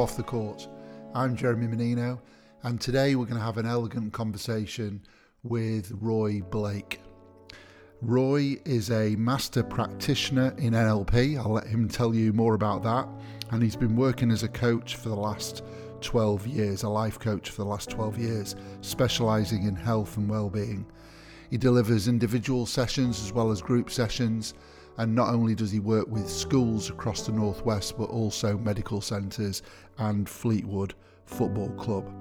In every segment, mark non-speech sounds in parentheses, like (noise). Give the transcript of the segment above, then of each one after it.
Off the Court. I'm Jeremy Menino, and today we're going to have an elegant conversation with Roy Blake. Roy is a master practitioner in NLP. I'll let him tell you more about that. And he's been working as a coach for the last 12 years, a life coach for the last 12 years, specializing in health and well-being. He delivers individual sessions as well as group sessions, and not only does he work with schools across the northwest, but also medical centres and Fleetwood Football Club.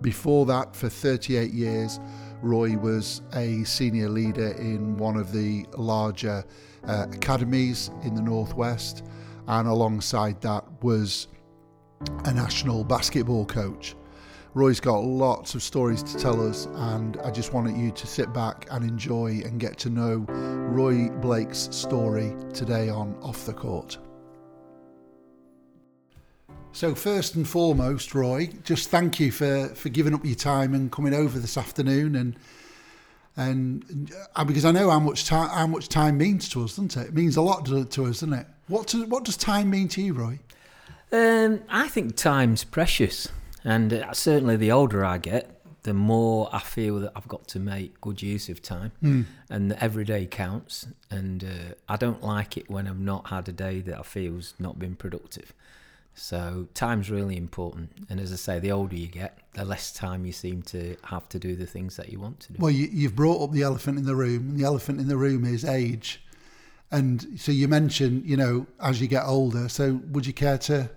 Before that, for 38 years, Roy was a senior leader in one of the larger uh, academies in the northwest, and alongside that was a national basketball coach. Roy's got lots of stories to tell us, and I just wanted you to sit back and enjoy and get to know Roy Blake's story today on Off the Court. So, first and foremost, Roy, just thank you for, for giving up your time and coming over this afternoon, and and uh, because I know how much time how much time means to us, doesn't it? It means a lot to, to us, doesn't it? What does what does time mean to you, Roy? Um, I think time's precious, and uh, certainly the older I get, the more I feel that I've got to make good use of time, Mm. and that every day counts. And uh, I don't like it when I've not had a day that I feel's not been productive. So time's really important, and as I say, the older you get, the less time you seem to have to do the things that you want to do. Well, you, you've brought up the elephant in the room, and the elephant in the room is age. And so you mentioned, you know, as you get older. So would you care to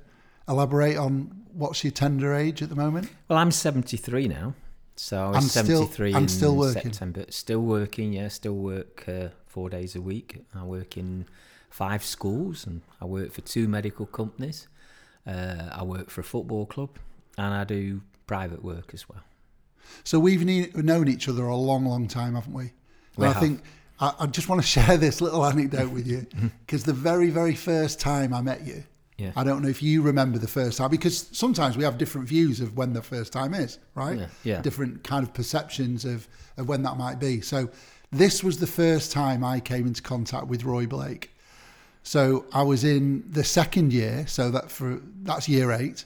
elaborate on what's your tender age at the moment? Well, I'm 73 now. So I I'm still- 73 I'm in still working. September. Still working, yeah. Still work uh, four days a week. I work in five schools and I work for two medical companies. Uh, I work for a football club and I do private work as well. So we've ne- known each other a long, long time, haven't we? And We I have. think I, I just want to (laughs) share this little anecdote with you (laughs) because the very, very first time I met you, Yeah. I don't know if you remember the first time because sometimes we have different views of when the first time is, right? Yeah, yeah. Different kind of perceptions of, of when that might be. So this was the first time I came into contact with Roy Blake. So I was in the second year, so that for that's year eight,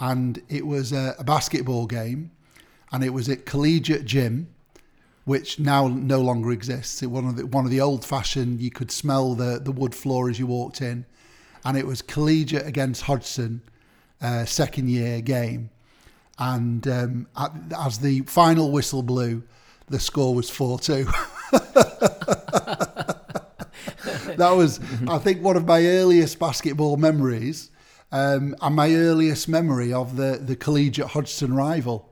and it was a, a basketball game, and it was at Collegiate Gym, which now no longer exists. It one of the one of the old fashioned. You could smell the the wood floor as you walked in, and it was Collegiate against Hodgson, uh, second year game, and um, at, as the final whistle blew, the score was four two. (laughs) that was, I think, one of my earliest basketball memories, um, and my earliest memory of the the collegiate Hodgson rival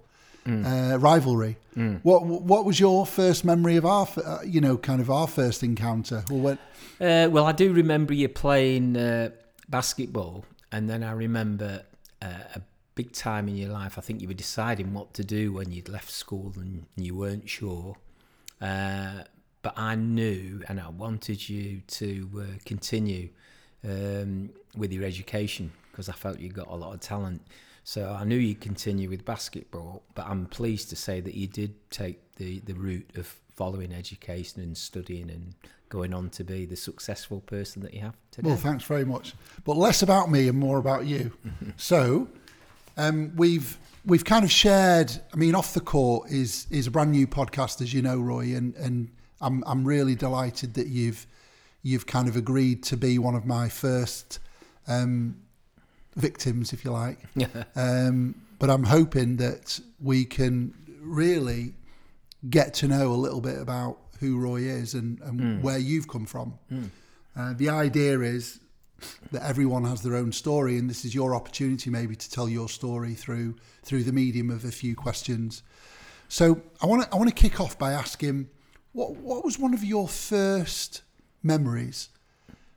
uh, rivalry. What what was your first memory of our, uh, you know, kind of our first encounter? Well, when, Uh, well, I do remember you playing uh, basketball, and then I remember uh, a big time in your life. I think you were deciding what to do when you'd left school and you weren't sure. Uh, but I knew, and I wanted you to uh, continue um, with your education because I felt you got a lot of talent. So I knew you'd continue with basketball, but I'm pleased to say that you did take the, the route of following education and studying and going on to be the successful person that you have today. well, thanks very much. But less about me and more about you. (laughs) so, um, we've we've kind of shared. I mean, off the court is is a brand new podcast, as you know, Roy, and and I'm I'm really delighted that you've you've kind of agreed to be one of my first um, victims, if you like. (laughs) Um, but I'm hoping that we can really get to know a little bit about who Roy is and, and where you've come from. Uh, the idea is that everyone has their own story, and this is your opportunity maybe to tell your story through through the medium of a few questions. So I want to I want to kick off by asking what what was one of your first memories?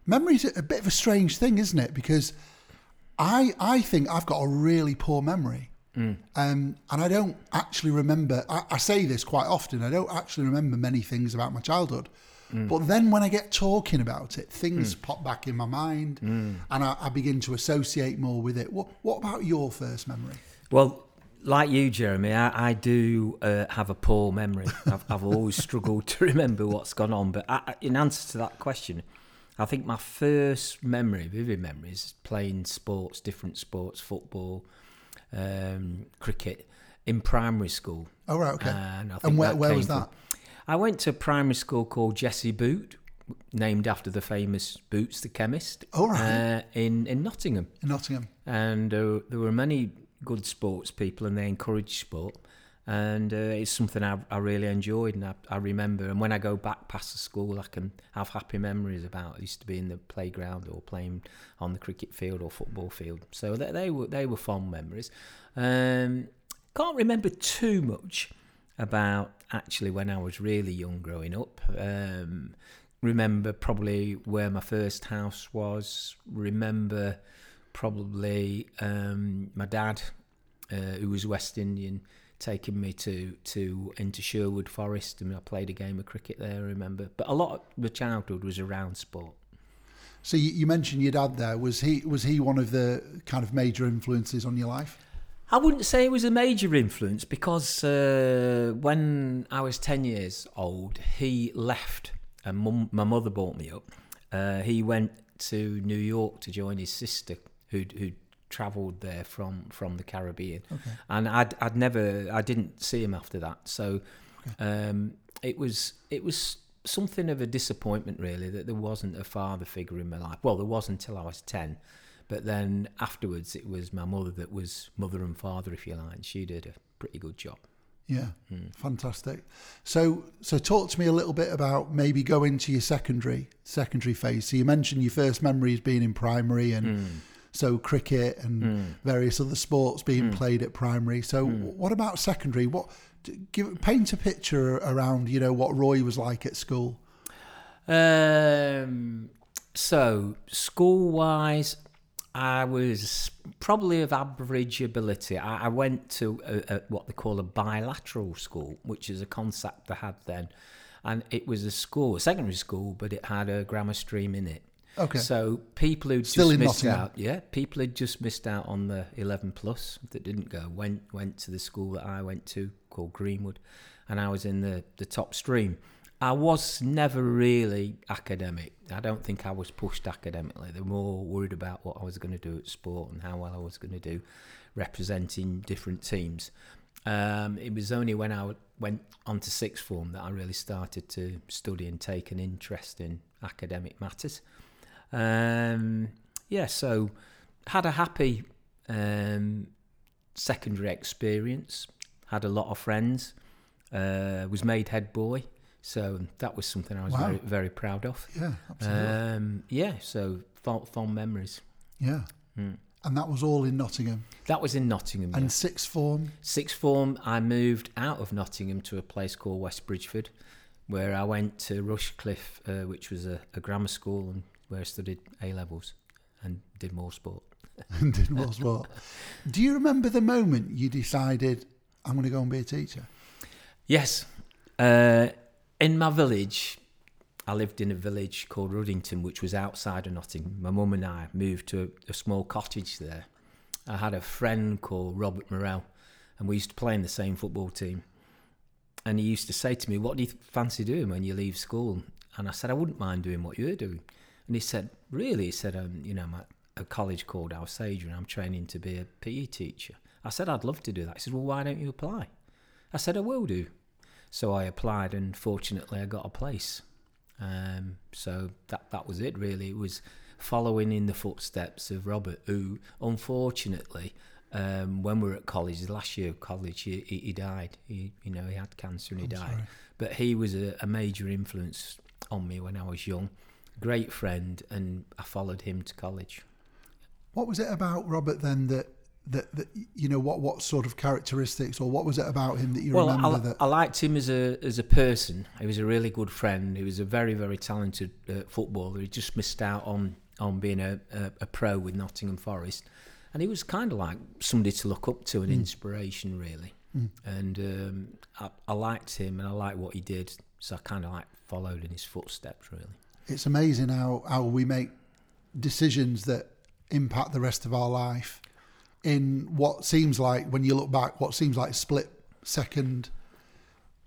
Memories are a bit of a strange thing, isn't it? Because I I think I've got a really poor memory. Um, and I don't actually remember. I, I say this quite often. I don't actually remember many things about my childhood. But then when I get talking about it, things pop back in my mind, and I, I begin to associate more with it. What What about your first memory? Well, like you, Jeremy, I, I do uh, have a poor memory. I've, I've always (laughs) struggled to remember what's gone on. But in answer to that question, I think my first memory, vivid memory, is playing sports, different sports, football, um, cricket, in primary school. Oh right, okay. And, and where, where was from- that? I went to a primary school called Jesse Boot, named after the famous Boots the chemist, Oh right, uh, in in Nottingham. in Nottingham. And uh, there were many good sports people, and they encouraged sport. And uh, it's something I, I really enjoyed, and I, I remember. And when I go back past the school, I can have happy memories about. I used to be in the playground or playing on the cricket field or football field. So they, they were they were fond memories. Um, can't remember too much about actually when I was really young growing up. Um, remember probably where my first house was. Remember probably um, my dad, uh, who was West Indian, taking me to to into Sherwood Forest, and I played a game of cricket there. I remember, but a lot of the childhood was around sport. So you, you mentioned your dad there. Was he was he one of the kind of major influences on your life? I wouldn't say it was a major influence because uh, when I was 10 years old, he left and mum, my mother brought me up. Uh, he went to New York to join his sister who'd, who'd travelled there from, from the Caribbean. Okay. And I'd, I'd never, I didn't see him after that. So um, it was, it was something of a disappointment really that there wasn't a father figure in my life. Well, there was until I was 10. But then afterwards, it was my mother that was mother and father, if you like. and She did a pretty good job. Yeah, Hmm. fantastic. So so talk to me a little bit about maybe going to your secondary secondary phase. So you mentioned your first memories being in primary and Hmm. So cricket and various other sports being Hmm. played at primary. So what about secondary? What give paint a picture around you know what Roy was like at school. Um, so, school wise, I was probably of average ability. I, I went to a, a, what they call a bilateral school, which is a concept they had then. And it was a school, a secondary school, but it had a grammar stream in it. Okay. So people who Still just missed Nottingham? out, yeah, people had just missed out on the eleven plus that didn't go went went to the school that I went to called Greenwood, and I was in the the top stream. I was never really academic. I don't think I was pushed academically. They were more worried about what I was going to do at sport and how well I was going to do representing different teams. Um, it was only when I went on to sixth form that I really started to study and take an interest in academic matters. Um, yeah, so had a happy um, secondary experience. Had a lot of friends. Uh, was made head boy, so that was something I was Wow. very very proud of. Yeah, absolutely. Um, yeah, so fond, fond memories. yeah. Mm. And that was all in Nottingham. That was in Nottingham. And yeah. sixth form. Sixth form, I moved out of Nottingham to a place called West Bridgford, where I went to Rushcliffe, uh, which was a, a grammar school, and where I studied A levels and did more sport. (laughs) and did more sport. Do you remember the moment you decided I'm going to go and be a teacher? Yes, uh, in my village, I lived in a village called Ruddington, which was outside of Nottingham. My mum and I moved to a, a small cottage there. I had a friend called Robert Morell, and we used to play in the same football team. And he used to say to me, "What do you fancy doing when you leave school?" And I said, "I wouldn't mind doing what you're doing." And he said, "Really?" He said, um, "You know, I'm at a college called Alsager, and I'm training to be a PE teacher." I said, "I'd love to do that." He said, "Well, why don't you apply?" I said, "I will do." So I applied, and fortunately, I got a place. Um, so that that was it. Really, it was following in the footsteps of Robert, who unfortunately, um, when we were at college, last year of college, he, he, he died. He, you know, he had cancer and he I'm died. sorry. But he was a, a major influence on me when I was young. Great friend, and I followed him to college. What was it about Robert then that that, that you know what what sort of characteristics or what was it about him that you well, remember I, that I liked him as a as a person. He was a really good friend. He was a very very talented uh, footballer. He just missed out on on being a, a, a pro with Nottingham Forest, and he was kind of like somebody to look up to, an inspiration really. And um, I, I liked him, and I liked what he did. So I kind of like followed in his footsteps really. It's amazing how how we make decisions that impact the rest of our life in what seems like when you look back what seems like split second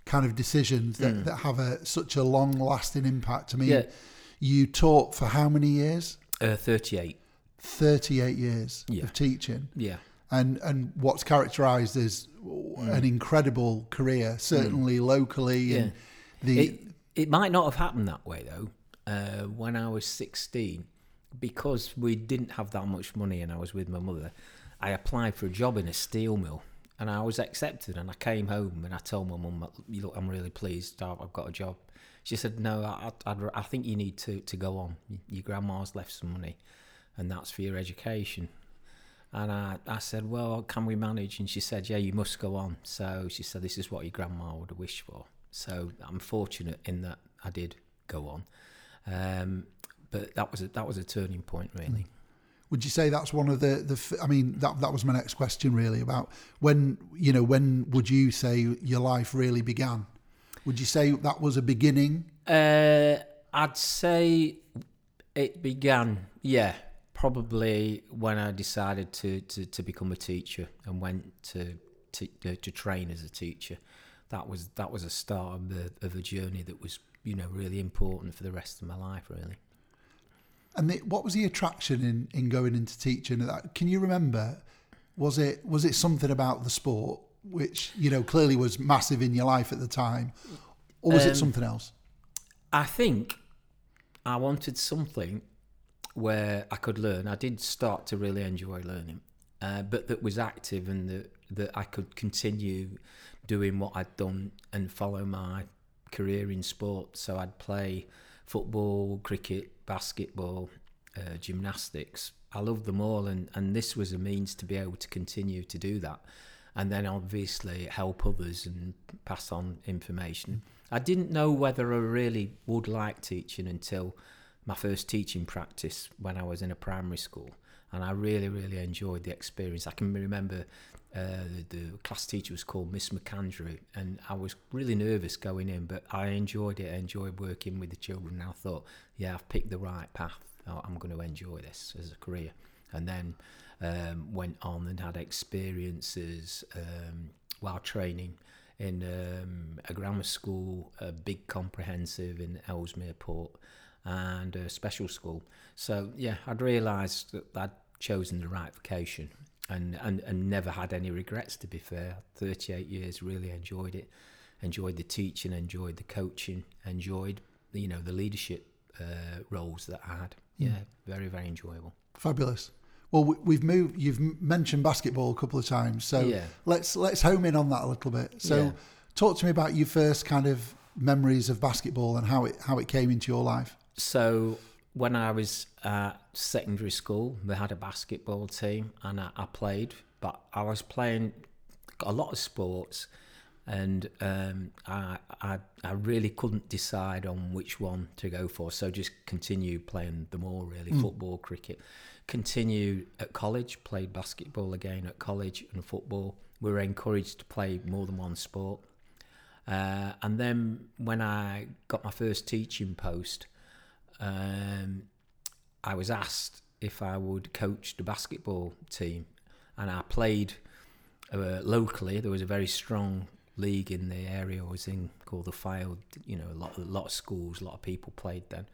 kind of decisions that, mm. that have a such a long lasting impact i mean Yeah. You taught for how many years? Uh, 38. 38 years Yeah. of teaching. Yeah. And, and what's characterised as mm. an incredible career, certainly mm. locally. And the, It, it might not have happened that way though. Uh, when I was 16, because we didn't have that much money and I was with my mother, I applied for a job in a steel mill and I was accepted. And I came home and I told my mum, "Look, I'm really pleased. I've got a job." She said, "No, I, I'd, I think you need to, to go on. Your grandma's left some money, and that's for your education." And I, I said, Well, can we manage? And she said, Yeah, you must go on. So she said, This is what your grandma would have wished for. So I'm fortunate in that I did go on. Um, but that was a, that was a turning point, really. Would you say that's one of the the? I mean, that that was my next question really about when you know when would you say your life really began? Would you say that was a beginning? Uh, I'd say it began, yeah, probably when I decided to, to, to become a teacher and went to, to to train as a teacher. That was that was a start of, the, of a journey that was you know really important for the rest of my life, really. And the, what was the attraction in in going into teaching? That can you remember? Was it was it something about the sport which you know clearly was massive in your life at the time, or was it Um, something else? I think I wanted something where I could learn. I did start to really enjoy learning, uh, but that was active and that, that I could continue doing what I'd done and follow my career in sport. So I'd play football, cricket, basketball, uh, gymnastics. I loved them all, and, and this was a means to be able to continue to do that. And then obviously help others and pass on information. I didn't know whether I really would like teaching until my first teaching practice when I was in a primary school. And I really, really enjoyed the experience. I can remember uh, the, the class teacher was called Miss McAndrew, and I was really nervous going in, but I enjoyed it. I enjoyed working with the children. And I thought, yeah, I've picked the right path. I- I'm going to enjoy this as a career. And then um, went on and had experiences um, while training in um, a grammar school, a big comprehensive in Ellesmere Port, and a special school. So yeah, I'd realised that I'd chosen the right vocation, and, and and never had any regrets. To be fair, 38 years, really enjoyed it, enjoyed the teaching, enjoyed the coaching, enjoyed you know the leadership uh, roles that I had. Yeah, very very enjoyable. Fabulous. Well, we- we've moved. You've mentioned basketball a couple of times, so Yeah. let's let's home in on that a little bit. So, Yeah. talk to me about your first kind of memories of basketball and how it how it came into your life. So when I was at secondary school, we had a basketball team, and I, I played. But I was playing a lot of sports, and um, I, I I really couldn't decide on which one to go for. So just continued playing them all really, football, cricket. Continued at college, played basketball again at college and football. We were encouraged to play more than one sport. Uh, and then when I got my first teaching post, um, I was asked if I would coach the basketball team, and I played uh, locally. There was a very strong league in the area I was in called the Fylde. You know, a lot, a lot of schools, a lot of people played then,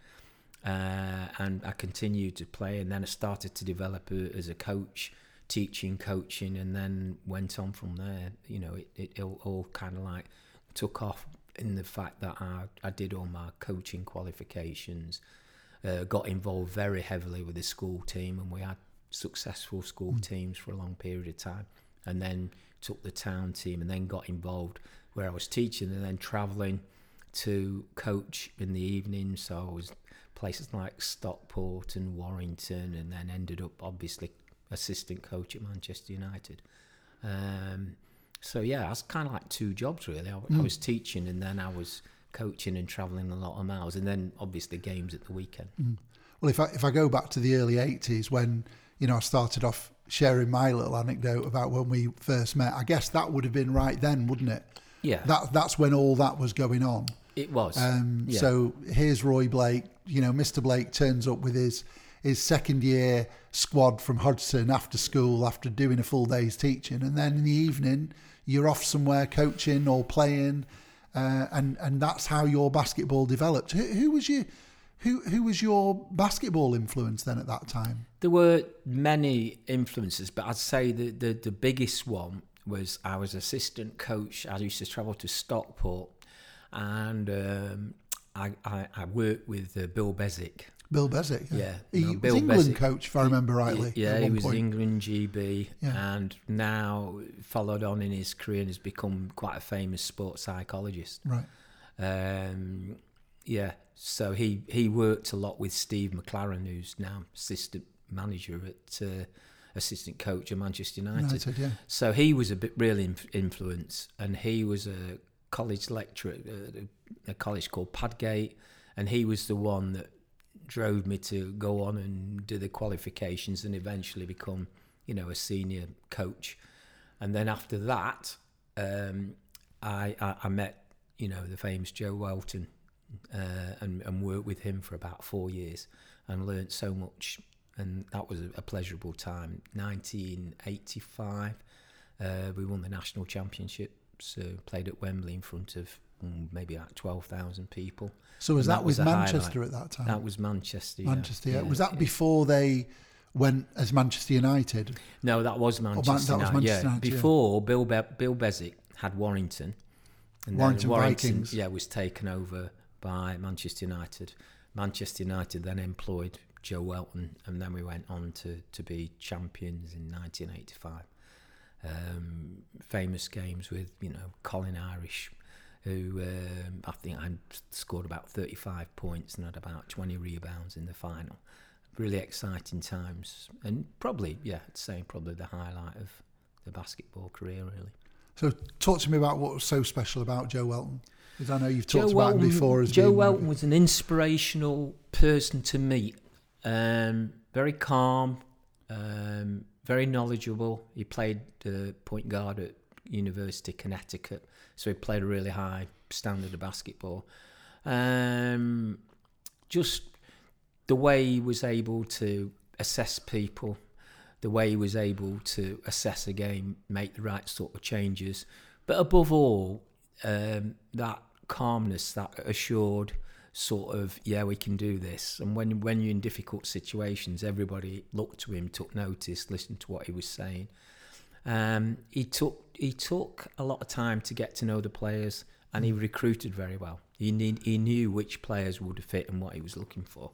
uh, and I continued to play. And then I started to develop a, as a coach, teaching, coaching, and then went on from there. You know, it, it all kind of like took off in the fact that I, I did all my coaching qualifications, uh, got involved very heavily with the school team, and we had successful school teams for a long period of time. And then took the town team, and then got involved where I was teaching, and then travelling to coach in the evening. So I was places like Stockport and Warrington, and then ended up obviously assistant coach at Manchester United. Um, so yeah, I was kind of like two jobs really. I, I was teaching and then I was coaching and travelling a lot of miles, and then obviously games at the weekend. Well, if I if I go back to the early '80s when you know I started off sharing my little anecdote about when we first met, I guess that would have been right then, wouldn't it? Yeah, That that's when all that was going on. it was. Um, yeah. So here's Roy Blake. You know, Mr. Blake turns up with his his second year squad from Hodgson after school, after doing a full day's teaching, and then in the evening you're off somewhere coaching or playing, uh, and and that's how your basketball developed. Who, who was your Who who was your basketball influence then at that time? There were many influences, but I'd say the, the, the biggest one was I was assistant coach. I used to travel to Stockport and um, I, I, I worked with uh, Bill Beswick. Bill Beswick. Yeah, He no, was England coach, if I remember rightly. Yeah, he was point. England GB, Yeah. and now followed on in his career and has become quite a famous sports psychologist. Right. Um, yeah, so he he worked a lot with Steve McClaren, who's now assistant manager at uh, assistant coach at Manchester United. United, yeah. So he was a bit real inf- influence, and he was a college lecturer at a, a college called Padgate, and he was the one that drove me to go on and do the qualifications and eventually become, you know, a senior coach. And then after that, um, I, I I met, you know, the famous Joe Whelton, uh, and and worked with him for about four years, and learnt so much. And that was a, pleasurable time. 1985, uh, we won the national championships. Uh, played at Wembley in front of maybe like 12,000 people. So was And that, that was with Manchester at that time? That was Manchester. Manchester, yeah. Yeah, Was that yeah. before they went as Manchester United? No, that was Manchester. Oh, that was Manchester yeah. United. Before Bill Be- Bill Beswick had Warrington, and Warrington then Warrington, Vikings. yeah, was taken over by Manchester United. Manchester United then employed Joe Whelton, and then we went on to to be champions in 1985. Um, famous games with you know Colin Irish, who um, I think I scored about 35 points and had about 20 rebounds in the final. Really exciting times, and probably yeah, I'd say probably the highlight of the basketball career really. So talk to me about what was so special about Joe Whelton. Because I know you've Joe talked about him before as Joe Whelton was an inspirational person to meet. Um, very calm, um, very knowledgeable. He played uh, point guard at University of Connecticut, so he played a really high standard of basketball. Um, just the way he was able to assess people, the way he was able to assess a game, make the right sort of changes, but above all, um, that calmness, that assured sort of yeah we can do this. And when when you're in difficult situations everybody looked to him took notice listened to what he was saying. Um, he took he took a lot of time to get to know the players and he recruited very well. He need, he knew which players would fit and what he was looking for.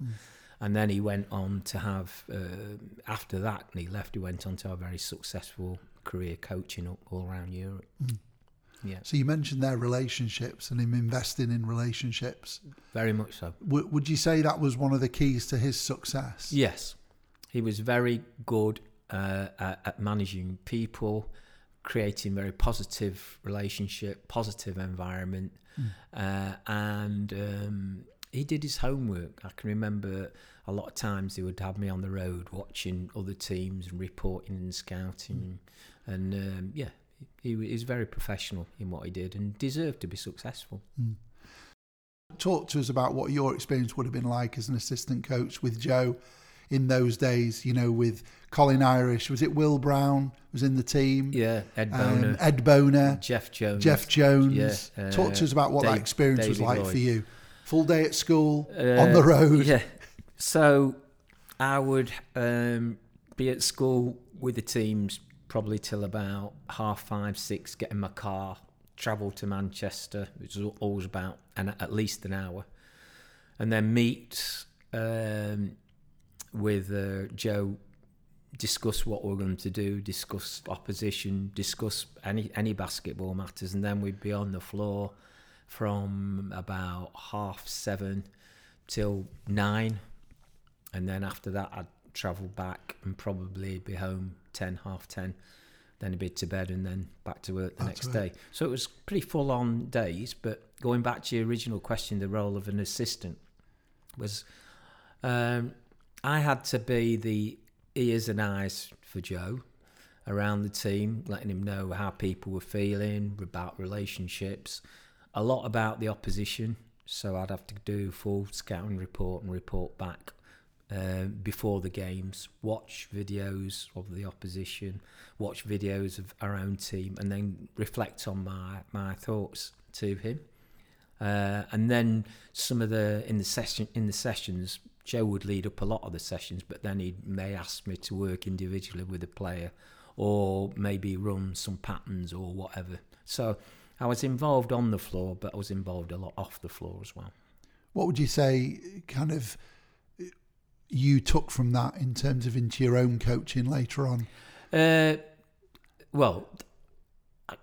And then he went on to have uh, after that and he left he went on to have a very successful career coaching all, all around Europe. Yeah. So you mentioned their relationships and him investing in relationships. very much so. W- would you say that was one of the keys to his success? Yes, he was very good uh, at, at managing people, creating very positive relationship, positive environment, uh, and um, he did his homework. I can remember a lot of times he would have me on the road watching other teams and reporting and scouting, and um, yeah, he, he was very professional in what he did and deserved to be successful. Talk to us about what your experience would have been like as an assistant coach with Joe in those days, you know, with Colin Irish. Was it Will Brown was in the team? Yeah, Ed Um, Boner, Ed Boner, Jeff Jones, Jeff Jones. Yeah, Talk to uh, us about what that Dave- experience was like Lloyd. for you. Full day at school, Uh, on the road. Yeah. So I would um, be at school with the teams probably till about half five, six, get in my car, travel to Manchester, which was always about an, at least an hour, and then meet um, with uh, Joe, discuss what we're going to do, discuss opposition, discuss any any basketball matters, and then we'd be on the floor from about half seven till nine, and then after that I'd travel back and probably be home ten, half ten. Then a bit to bed and then back to work the Back next to day. So it was pretty full on days. But going back to your original question, the role of an assistant was um, I had to be the ears and eyes for Joe around the team, letting him know how people were feeling, about relationships, a lot about the opposition. So I'd have to do full scouting report and report back uh, before the games, watch videos of the opposition, watch videos of our own team, and then reflect on my, my thoughts to him. Uh, and then some of the in the session in the sessions, Joe would lead up a lot of the sessions, but then he may ask me to work individually with a player, or maybe run some patterns or whatever. So I was involved on the floor, but I was involved a lot off the floor as well. What would you say, kind of, you took from that in terms of into your own coaching later on? Uh, well,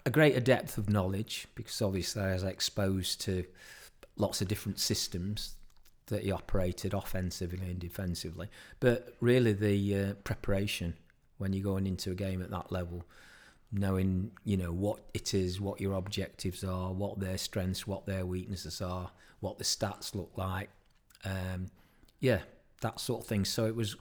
a greater depth of knowledge because obviously I was exposed to lots of different systems that he operated offensively and defensively. But really, the uh, preparation when you're going into a game at that level, knowing you know what it is, what your objectives are, what their strengths, what their weaknesses are, what the stats look like, um, yeah, that sort of thing. So it was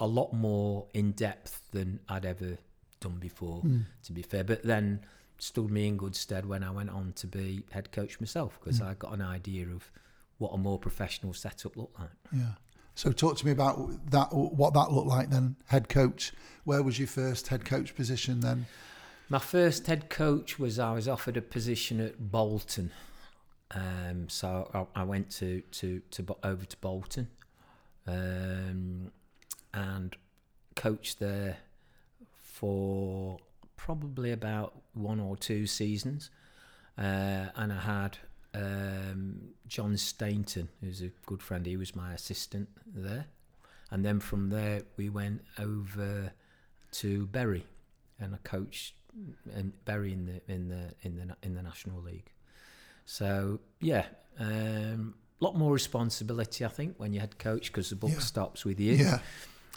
a lot more in depth than I'd ever done before, mm. to be fair. But then stood me in good stead when I went on to be head coach myself because mm. I got an idea of what a more professional setup looked like. Yeah. So talk to me about that. What that looked like then, head coach. Where was your first head coach position then? My first head coach was I was offered a position at Bolton, um, so I, I, went to, to to over to Bolton, um, and coached there for probably about one or two seasons, uh, and I had um, John Stainton, who's a good friend. He was my assistant there, and then from there we went over to Bury, and I coached in Bury in the in the in the in the National League. So yeah, a um, lot more responsibility I think when you head coach because the book yeah. stops with you. Yeah.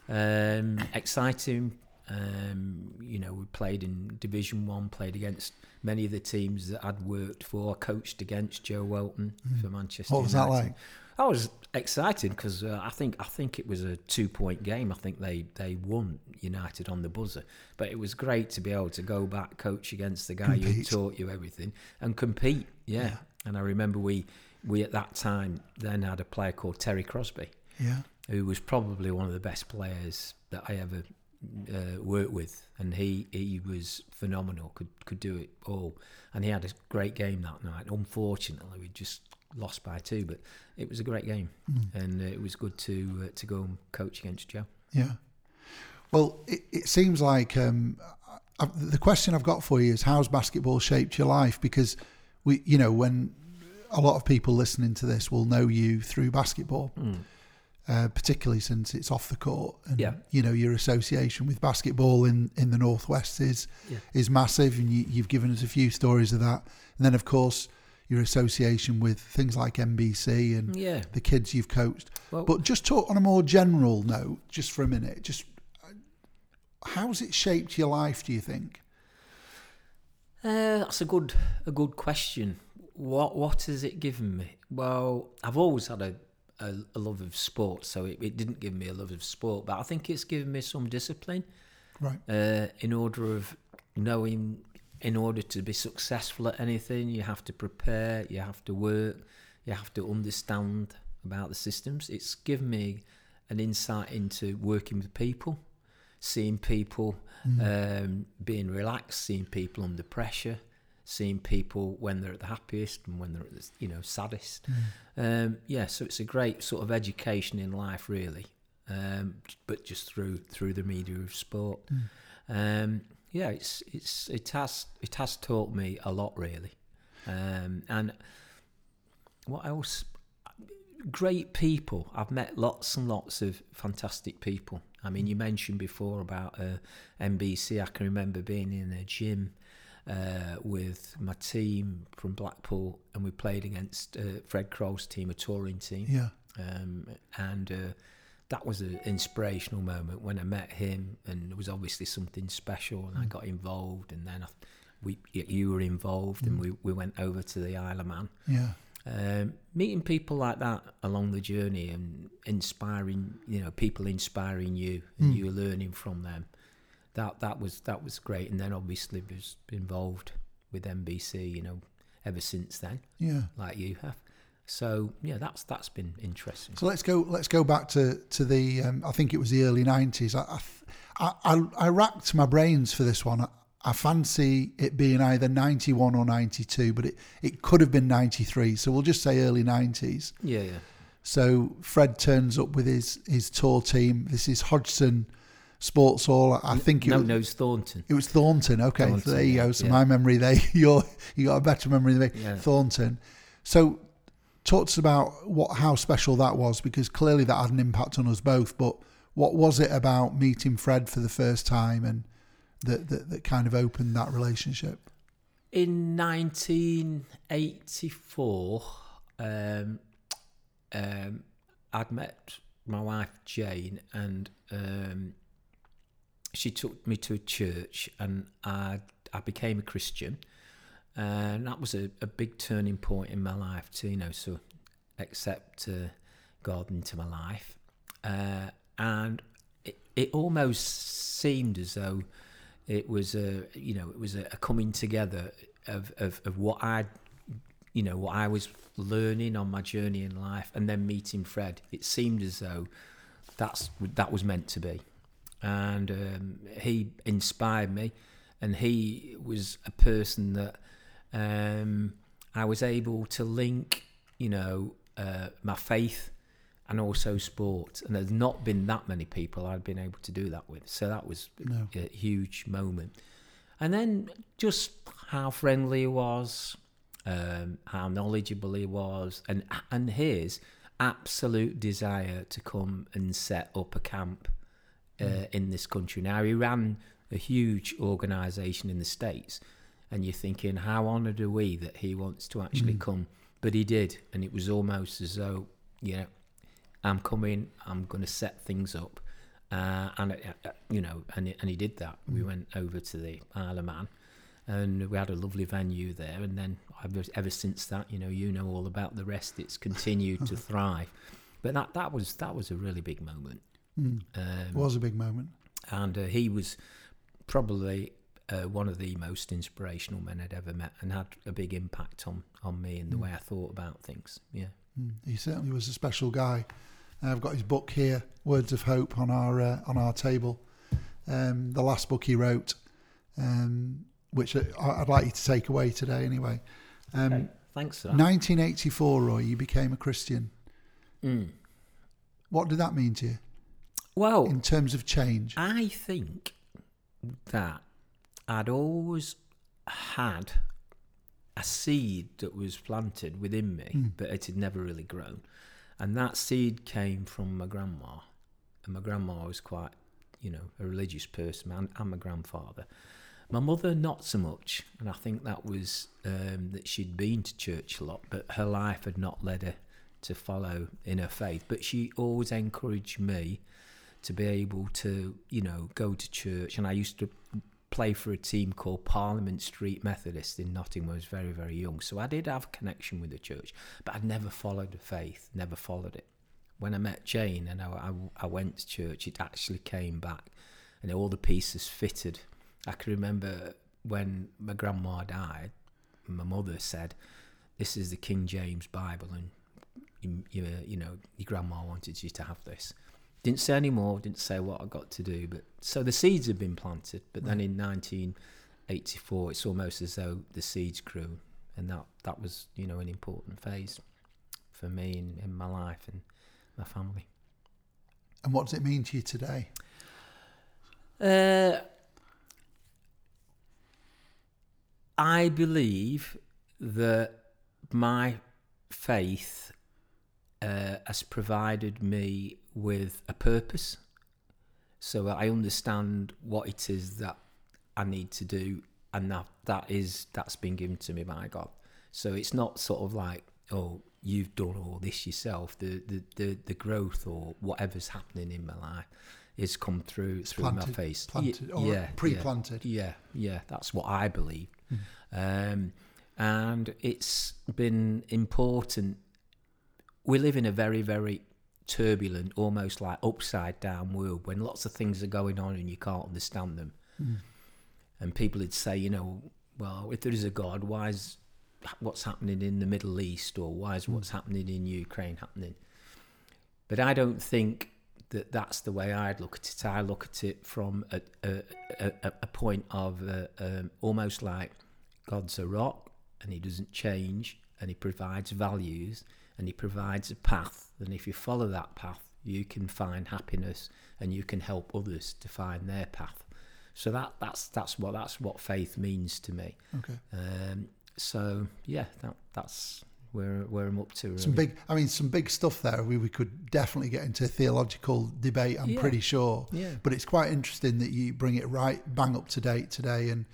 Um, exciting um, you know, we played in Division One, played against many of the teams that I'd worked for, coached against Joe Whelton mm. for Manchester. What was United. that like? I was excited because uh, I think I think it was a two point game. I think they they won United on the buzzer, but it was great to be able to go back, coach against the guy compete. who taught you everything, and compete. Yeah. yeah. And I remember we we at that time then had a player called Terry Crosby. Yeah. Who was probably one of the best players that I ever uh, worked with, and he he was phenomenal. Could could do it all, and he had a great game that night. Unfortunately, we just lost by two, but it was a great game, mm. and uh, it was good to uh, to go and coach against Joe. Yeah. Well, it, it seems like um, I, the question I've got for you is how's basketball shaped your life? Because we, you know, when a lot of people listening to this will know you through basketball. Mm uh, particularly since it's off the court. And, yeah. you know, your association with basketball in, in the Northwest is yeah. is massive, and you, you've given us a few stories of that. And then, of course, your association with things like NBC and yeah. the kids you've coached. Well, but just talk on a more general note, just for a minute. Just uh, how's it shaped your life? Do you think? Uh, that's a good a good question. What what has it given me? Well, I've always had a a, a love of sport, so it, it, didn't give me a love of sport, but I think it's given me some discipline. Right. Uh, in order of knowing, in order to be successful at anything, you have to prepare, you have to work, you have to understand about the systems. It's given me an insight into working with people, seeing people mm. um, being relaxed, seeing people under pressure, seeing people when they're at the happiest and when they're at the you know saddest. Mm. Um, yeah, so it's a great sort of education in life, really, um, but just through through the media of sport. Mm. Um, yeah, it's it's it has it has taught me a lot, really, um, and what else? Great people. I've met lots and lots of fantastic people. I mean, you mentioned before about uh, NBC. I can remember being in a gym uh, with my team from Blackpool, and we played against uh, Fred Crowell's team, a touring team. Yeah. Um, and uh, that was an inspirational moment when I met him, and it was obviously something special, and mm. I got involved, and then I, we you were involved, mm. and we, we went over to the Isle of Man. Yeah. Um, meeting people like that along the journey and inspiring, you know, people inspiring you and mm. you learning from them that that was that was great. And then obviously was involved with NBC, you know, ever since then. Yeah, like you have. So yeah, that's that's been interesting. So let's go let's go back to to the um, I think it was the early nineties. I, I, I I racked my brains for this one. I fancy it being either 91 or 92, but it, it could have been 93. So we'll just say early 90s. Yeah, yeah. So Fred turns up with his, his tour team. This is Hodgson Sports Hall. I think it no, was, no, it's Thornton. it was Thornton. Okay, so there you go. So yeah. my memory there, (laughs) you're, you got a better memory than me. Yeah. Thornton. So talk to us about what how special that was because clearly that had an impact on us both. But what was it about meeting Fred for the first time and that that, that kind of opened that relationship? In 1984, um, um, I'd met my wife Jane, and um, she took me to a church, and I I became a Christian, and that was a, a big turning point in my life to you know so accept uh, God into my life, uh, and it, it almost seemed as though it was a you know it was a, a coming together of, of, of what I you know what I was learning on my journey in life and then meeting Fred. It seemed as though that's that was meant to be and um, he inspired me and he was a person that um, I was able to link you know uh, my faith and also sport and there's not been that many people I'd been able to do that with so that was No. a huge moment. And then just how friendly he was, um, how knowledgeable he was, and and his absolute desire to come and set up a camp uh, in this country. Now he ran a huge organisation in the states, and you're thinking, how honoured are we that he wants to actually come? But he did, and it was almost as though, you know, I'm coming, I'm going to set things up. Uh, and, uh, uh, you know, and, and he did that. We went over to the Isle of Man and we had a lovely venue there. And then ever, ever since that, you know, you know all about the rest. It's continued to (laughs) thrive. But that, that was that was a really big moment. Mm. Um, It was a big moment. and uh, he was probably uh, one of the most inspirational men I'd ever met, and had a big impact on on me and the way I thought about things. Yeah, Mm. He certainly was a special guy. I've got his book here, Words of Hope, on our uh, on our table. Um, the last book he wrote, um, which I- I'd like you to take away today, anyway. Um, Okay, thanks that. 1984, Roy, you became a Christian. Mm. What did that mean to you Well, in terms of change? I think that I'd always had a seed that was planted within me, Mm. but it had never really grown. And that seed came from my grandma. And my grandma was quite, you know, a religious person, and, and my grandfather. My mother, not so much. And I think that was um, that she'd been to church a lot, but her life had not led her to follow in her faith. But she always encouraged me to be able to, you know, go to church. And I used to play for a team called Parliament Street Methodist in Nottingham I was very, very young. So I did have a connection with the church, but I'd never followed the faith, never followed it. When I met Jane and I, I, I went to church, it actually came back and all the pieces fitted. I can remember when my grandma died, my mother said, This is the King James Bible, and you, you know, your grandma wanted you to have this. Didn't say any more, didn't say what I got to do, but so the seeds had been planted. But then in 1984, it's almost as though the seeds grew, and that that was you know an important phase for me in, in my life and my family. And what does it mean to you today? Uh, I believe that my faith uh, has provided me with a purpose. So I understand what it is that I need to do, and that that is that's been given to me by God. So it's not sort of like, oh, you've done all this yourself. The the the, the growth or whatever's happening in my life is come through through my Planted- face. Y- planted or yeah, pre-planted. Yeah, yeah, that's what I believe. Um, and it's been important. We live in a very, very turbulent, almost like upside down world when lots of things are going on and you can't understand them. And people would say, you know, well, if there is a God, why is what's happening in the Middle East or why is what's happening in Ukraine happening? But I don't think that that's the way I'd look at it. I look at it from a a, a, a point of uh, um, almost like God's a rock and He doesn't change, and He provides values and He provides a path. And if you follow that path, you can find happiness and you can help others to find their path. So that that's that's what that's what faith means to me. Okay. Um, so yeah, that that's where where I'm up to. Really. Some big, I mean, some big stuff there. We, we could definitely get into theological debate. I'm Yeah. pretty sure. Yeah. But it's quite interesting that you bring it right bang up to date today, and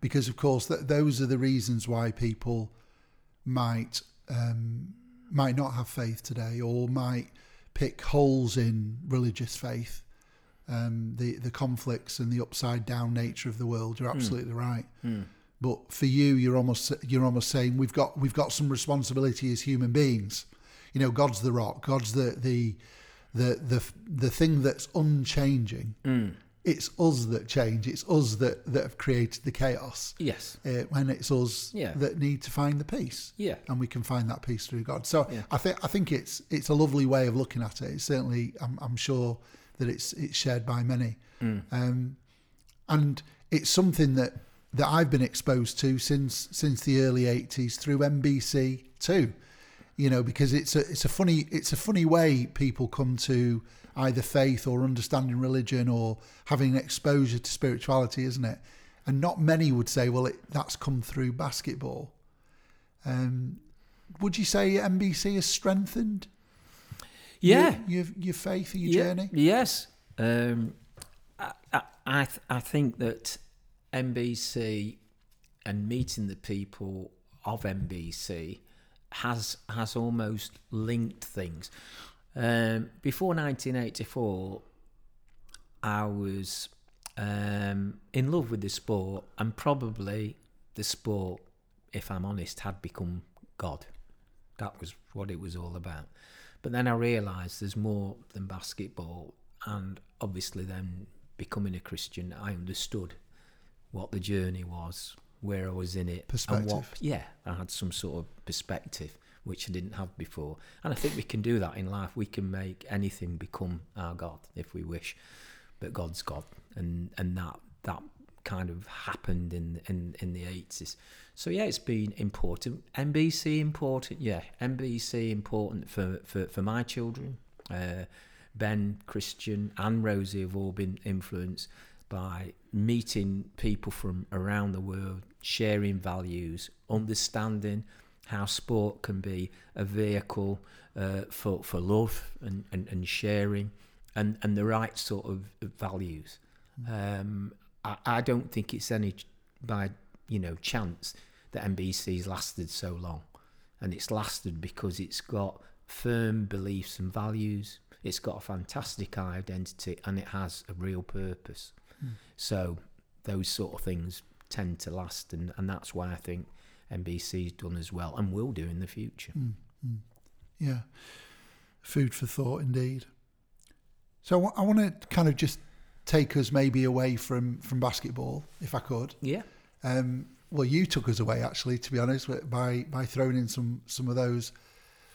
because of course that those are the reasons why people might um, might not have faith today, or might pick holes in religious faith. Um, the the conflicts and the upside down nature of the world. You're hmm. absolutely right. Hmm. But for you, you're almost you're almost saying we've got we've got some responsibility as human beings. You know, God's the rock. God's the the the the the thing that's unchanging. Hmm. It's us that change. It's us that that have created the chaos. yes, Uh, when it's us Yeah. that need to find the peace. Yeah. and we can find that peace through God. So Yeah. I think I think it's it's a lovely way of looking at it. It's certainly, I'm, I'm sure that it's it's shared by many, um, and it's something that that I've been exposed to since since the early '80s through NBC too. You know, because it's a it's a funny it's a funny way people come to either faith or understanding religion or having exposure to spirituality, isn't it? And not many would say, well, it, that's come through basketball. Um, would you say NBC has strengthened yeah, your, your, your faith or your Yeah, journey? Yes, um, I I I, th- I think that NBC and meeting the people of NBC has has almost linked things. Um, before 1984, I was um, in love with the sport, and probably the sport, if I'm honest, had become God. That was what it was all about. But then I realised there's more than basketball, and obviously, then becoming a Christian, I understood what the journey was, where I was in it, and what. Perspective. Yeah, I had some sort of perspective which I didn't have before, and I think we can do that in life. We can make anything become our God if we wish, but God's God, and and that that kind of happened in in in the eighties. So yeah, it's been important. NBC important, yeah. NBC important for for for my children. Uh, ben, Christian, and Rosie have all been influenced by meeting people from around the world, sharing values, understanding how sport can be a vehicle uh, for for love and, and, and sharing, and, and the right sort of values. Um, I, I don't think it's any by you know chance that NBC's lasted so long, and it's lasted because it's got firm beliefs and values. It's got a fantastic identity, and it has a real purpose. So those sort of things tend to last, and, and that's why I think NBC's done as well and will do in the future. Yeah. Food for thought, indeed. So I want to kind of just take us maybe away from, from basketball, if I could. Yeah. Um, well, you took us away, actually, to be honest, by by throwing in some some of those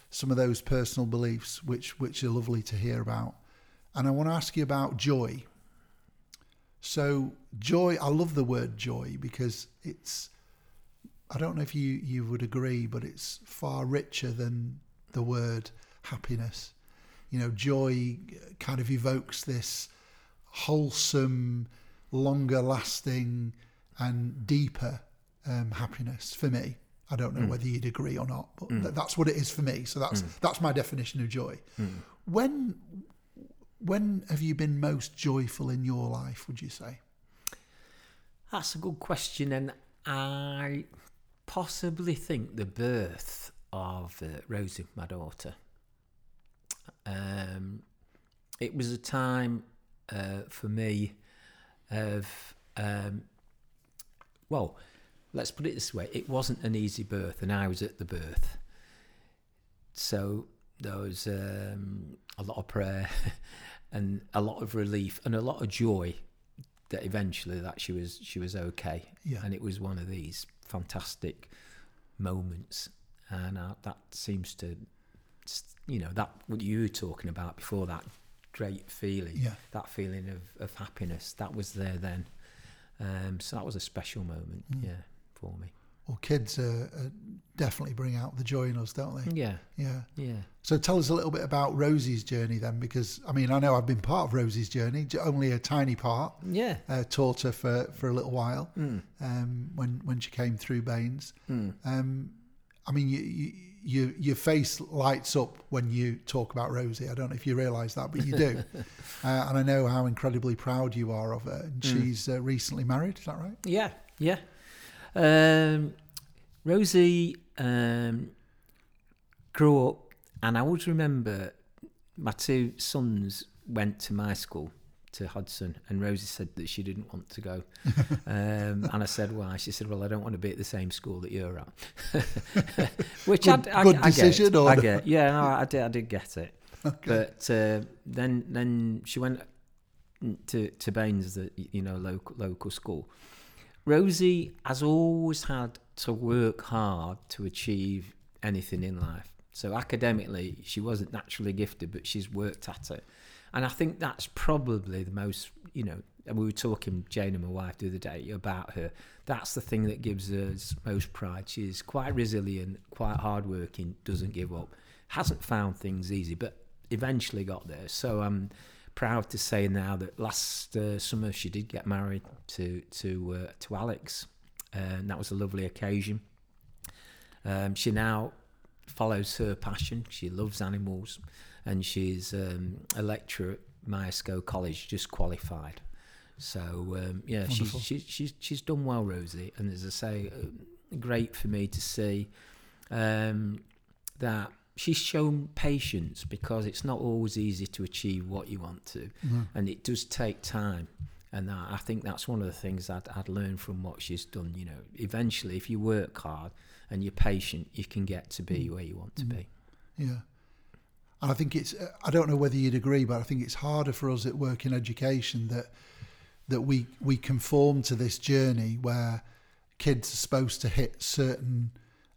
some of those personal beliefs, which which are lovely to hear about. And I want to ask you about joy. So joy, I love the word joy because it's. I don't know if you you would agree, but it's far richer than the word happiness. You know, joy kind of evokes this wholesome, longer lasting, and deeper um, happiness for me. I don't know mm. whether you'd agree or not, but mm. th- that's what it is for me. So that's mm. that's my definition of joy. When when have you been most joyful in your life? Would you say? That's a good question, and I possibly think the birth of uh, Rosie, my daughter. Um, it was a time uh, for me of um, well, let's put it this way: it wasn't an easy birth, and I was at the birth, so there was um, a lot of prayer (laughs) and a lot of relief and a lot of joy that eventually that she was she was okay Yeah. and it was one of these fantastic moments and uh, that seems to you know that what you were talking about before that great feeling. Yeah. That feeling of, of happiness that was there then. Um, so that was a special moment, Mm. yeah, for me. Well, kids uh, uh, definitely bring out the joy in us, don't they? Yeah, Yeah. yeah. So tell us a little bit about Rosie's journey then, because I mean, I know I've been part of Rosie's journey, only a tiny part. Yeah. Uh, taught her for, for a little while Mm. um, when when she came through Baines. Mm. Um, I mean, you, you, you, your face lights up when you talk about Rosie. I don't know if you realise that, but you do. (laughs) uh, and I know how incredibly proud you are of her. And Mm. she's uh, recently married. Is that right? Yeah, yeah. Um, Rosie um, grew up, and I always remember my two sons went to my school to Hodgson, and Rosie said that she didn't want to go. (laughs) um, and I said, "Why?" She said, "Well, I don't want to be at the same school that you're at." (laughs) Which Good- I, I, good I get. decision, or I get. Yeah, no, I did. I did get it. (laughs) Okay. But uh, then, then she went to to Baines, the you know local local school. Rosie has always had to work hard to achieve anything in life. So academically, she wasn't naturally gifted, but she's worked at it. And I think that's probably the most, you know, and we were talking, Jane and my wife, the other day about her. That's the thing that gives us most pride. She's quite resilient, quite hardworking, doesn't give up, hasn't found things easy, but eventually got there. So I'm proud to say now that last uh, summer she did get married to to uh, to Alex, and that was a lovely occasion. Um, she now follows her passion. She loves animals, and she's um, a lecturer at Myerscough College, just qualified. So um, yeah, Wonderful. she's she's she's done well, Rosie, and as I say, uh, great for me to see um, that she's shown patience because it's not always easy to achieve what you want to, and it does take time. And that, I think that's one of the things I'd, I'd learned from what she's done. You know, eventually, if you work hard and you're patient, you can get to be where you want to be. Yeah. And I think it's, I don't know whether you'd agree, but I think it's harder for us at work in education that that we, we conform to this journey where kids are supposed to hit certain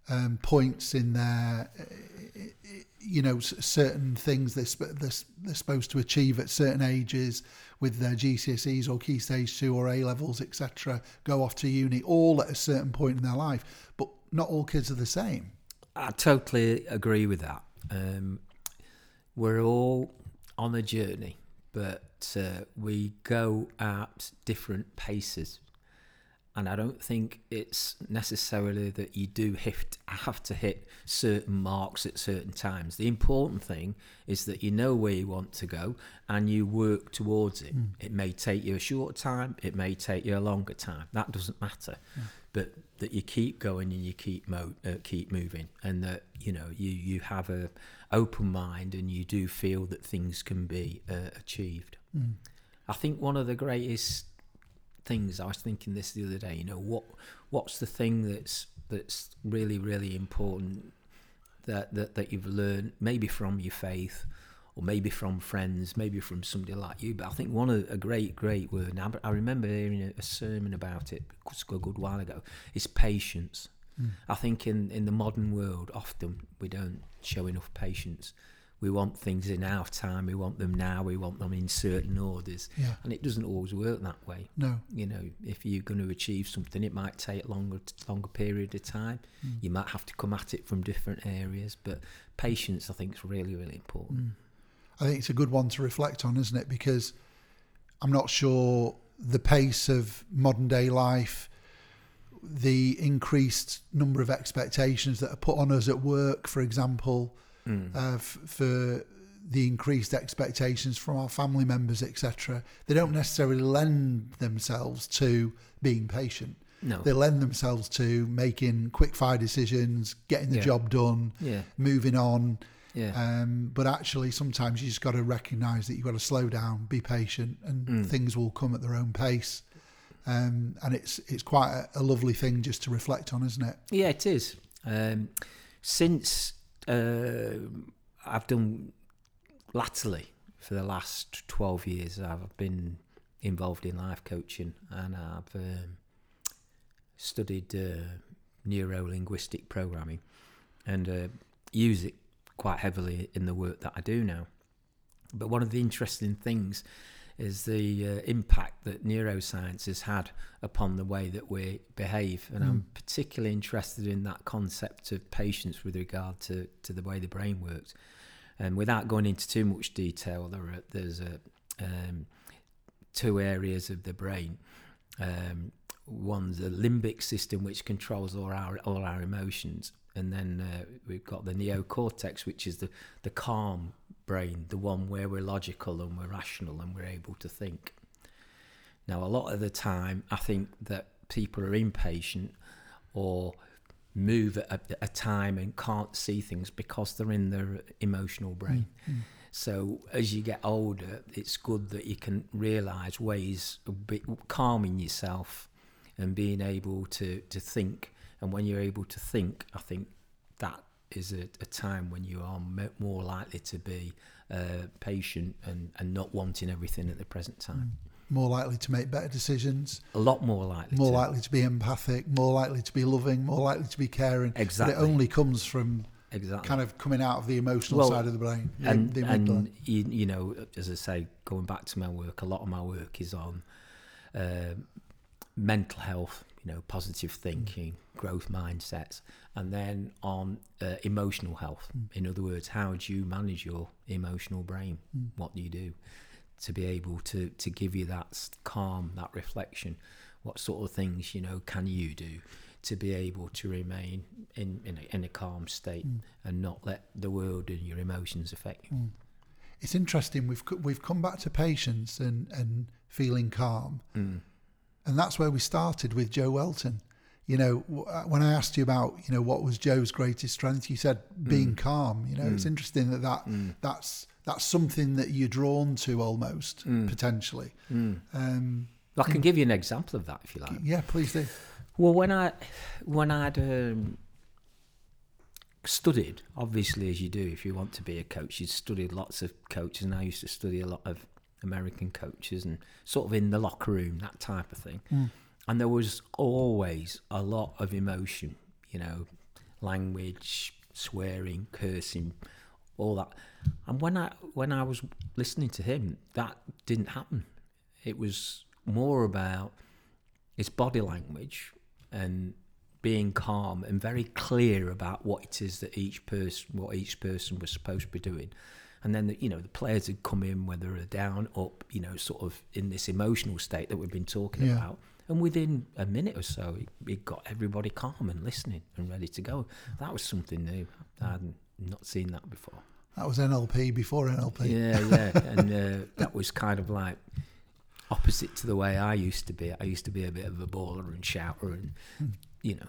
um, points in their, you know, certain things they're, they're, they're supposed to achieve at certain ages with their GCSEs or Key Stage 2 or A levels, etc., go off to uni, all at a certain point in their life. But not all kids are the same. I totally agree with that. Um, we're all on a journey, but uh, we go at different paces. And I don't think it's necessarily that you do have to hit certain marks at certain times. The important thing is that you know where you want to go and you work towards it. It may take you a short time, it may take you a longer time. That doesn't matter. But that you keep going and you keep mo- uh, keep moving, and that you know you you have a open mind and you do feel that things can be uh, achieved. I think one of the greatest things I was thinking this the other day. You know what what's the thing that's that's really really important that that, that you've learned maybe from your faith or maybe from friends, maybe from somebody like you. But I think one of a great great word. And I, I remember hearing a, a sermon about it a good while ago. Is patience. Hmm. I think in, in the modern world, often we don't show enough patience. We want things in our time. We want them now. We want them in certain orders, Yeah. and it doesn't always work that way. No. You know, if you're going to achieve something, it might take longer longer period of time. Mm. You might have to come at it from different areas, but patience, I think, is really really important. Mm. I think it's a good one to reflect on, isn't it? Because I'm not sure the pace of modern day life, the increased number of expectations that are put on us at work, for example, uh, f- for the increased expectations from our family members, etc., they don't necessarily lend themselves to being patient. No, They lend themselves to making quick fire decisions, getting the Yeah. job done, yeah, moving on. yeah, Um, but actually, sometimes you just got to recognise that you've got to slow down, be patient, and Mm. things will come at their own pace. Um, and it's it's quite a, a lovely thing just to reflect on, isn't it? yeah. It is. Um, since uh, I've done latterly for the last twelve years, I've been involved in life coaching, and I've um, studied uh, neuro linguistic programming, and uh, use it quite heavily in the work that I do now. but one of the interesting things is the uh, impact that neuroscience has had upon the way that we behave. And mm. I'm particularly interested in that concept of patience with regard to, to the way the brain works. And without going into too much detail, there are, there's a, um, two areas of the brain. Um, one's the limbic system, which controls all our all our emotions, and then uh, we've got the neocortex, which is the the calm brain, the one where we're logical and we're rational and we're able to think. Now, a lot of the time, I think that people are impatient or move at a, a time and can't see things because they're in their emotional brain. Mm-hmm. So as you get older, it's good that you can realise ways of be, calming yourself and being able to, to think. And when you're able to think, I think that is a, a time when you are more likely to be uh, patient and, and not wanting everything at the present time. Mm. More likely to make better decisions. A lot more likely. More to. likely to be empathic. More likely to be loving. More likely to be caring. Exactly. But it only comes from exactly. kind of coming out of the emotional well, side of the brain. And, the and you, you, know, as I say, going back to my work, a lot of my work is on uh, mental health, you know, positive thinking, mm. growth mindsets, and then on uh, emotional health. Mm. In other words, how do you manage your emotional brain? Mm. What do you do to be able to to give you that calm, that reflection? What sort of things you know can you do to be able to remain in in a, in a calm state mm. and not let the world and your emotions affect you? Mm. It's interesting. We've we've come back to patience and and feeling calm. And that's where we started with Joe Whelton. You know, uh, when I asked you about, you know, what was Joe's greatest strength, you said being mm. calm. You know, mm. it's interesting that, that mm. that's that's something that you're drawn to almost mm. potentially. Mm. Um, I can give you an example of that if you like. Yeah, please do. Well, when I when I'd um, studied, obviously as you do, if you want to be a coach, you'd studied lots of coaches, and I used to study a lot of American coaches and sort of in the locker room, that type of thing. Mm. And there was always a lot of emotion, you know, language, swearing, cursing, all that. And when I when I was listening to him, that didn't happen. It was more about his body language and being calm and very clear about what it is that each person what each person was supposed to be doing and then the, you know the players had come in whether they're down up you know sort of in this emotional state that we've been talking yeah. about. And within a minute or so it, it, got everybody calm and listening and ready to go. That was something new. I hadn't not seen that before. That was nlp before nlp yeah yeah. (laughs) And uh, that was kind of like opposite to the way i used to be. I used to be a bit of a bawler and shouter and hmm. you know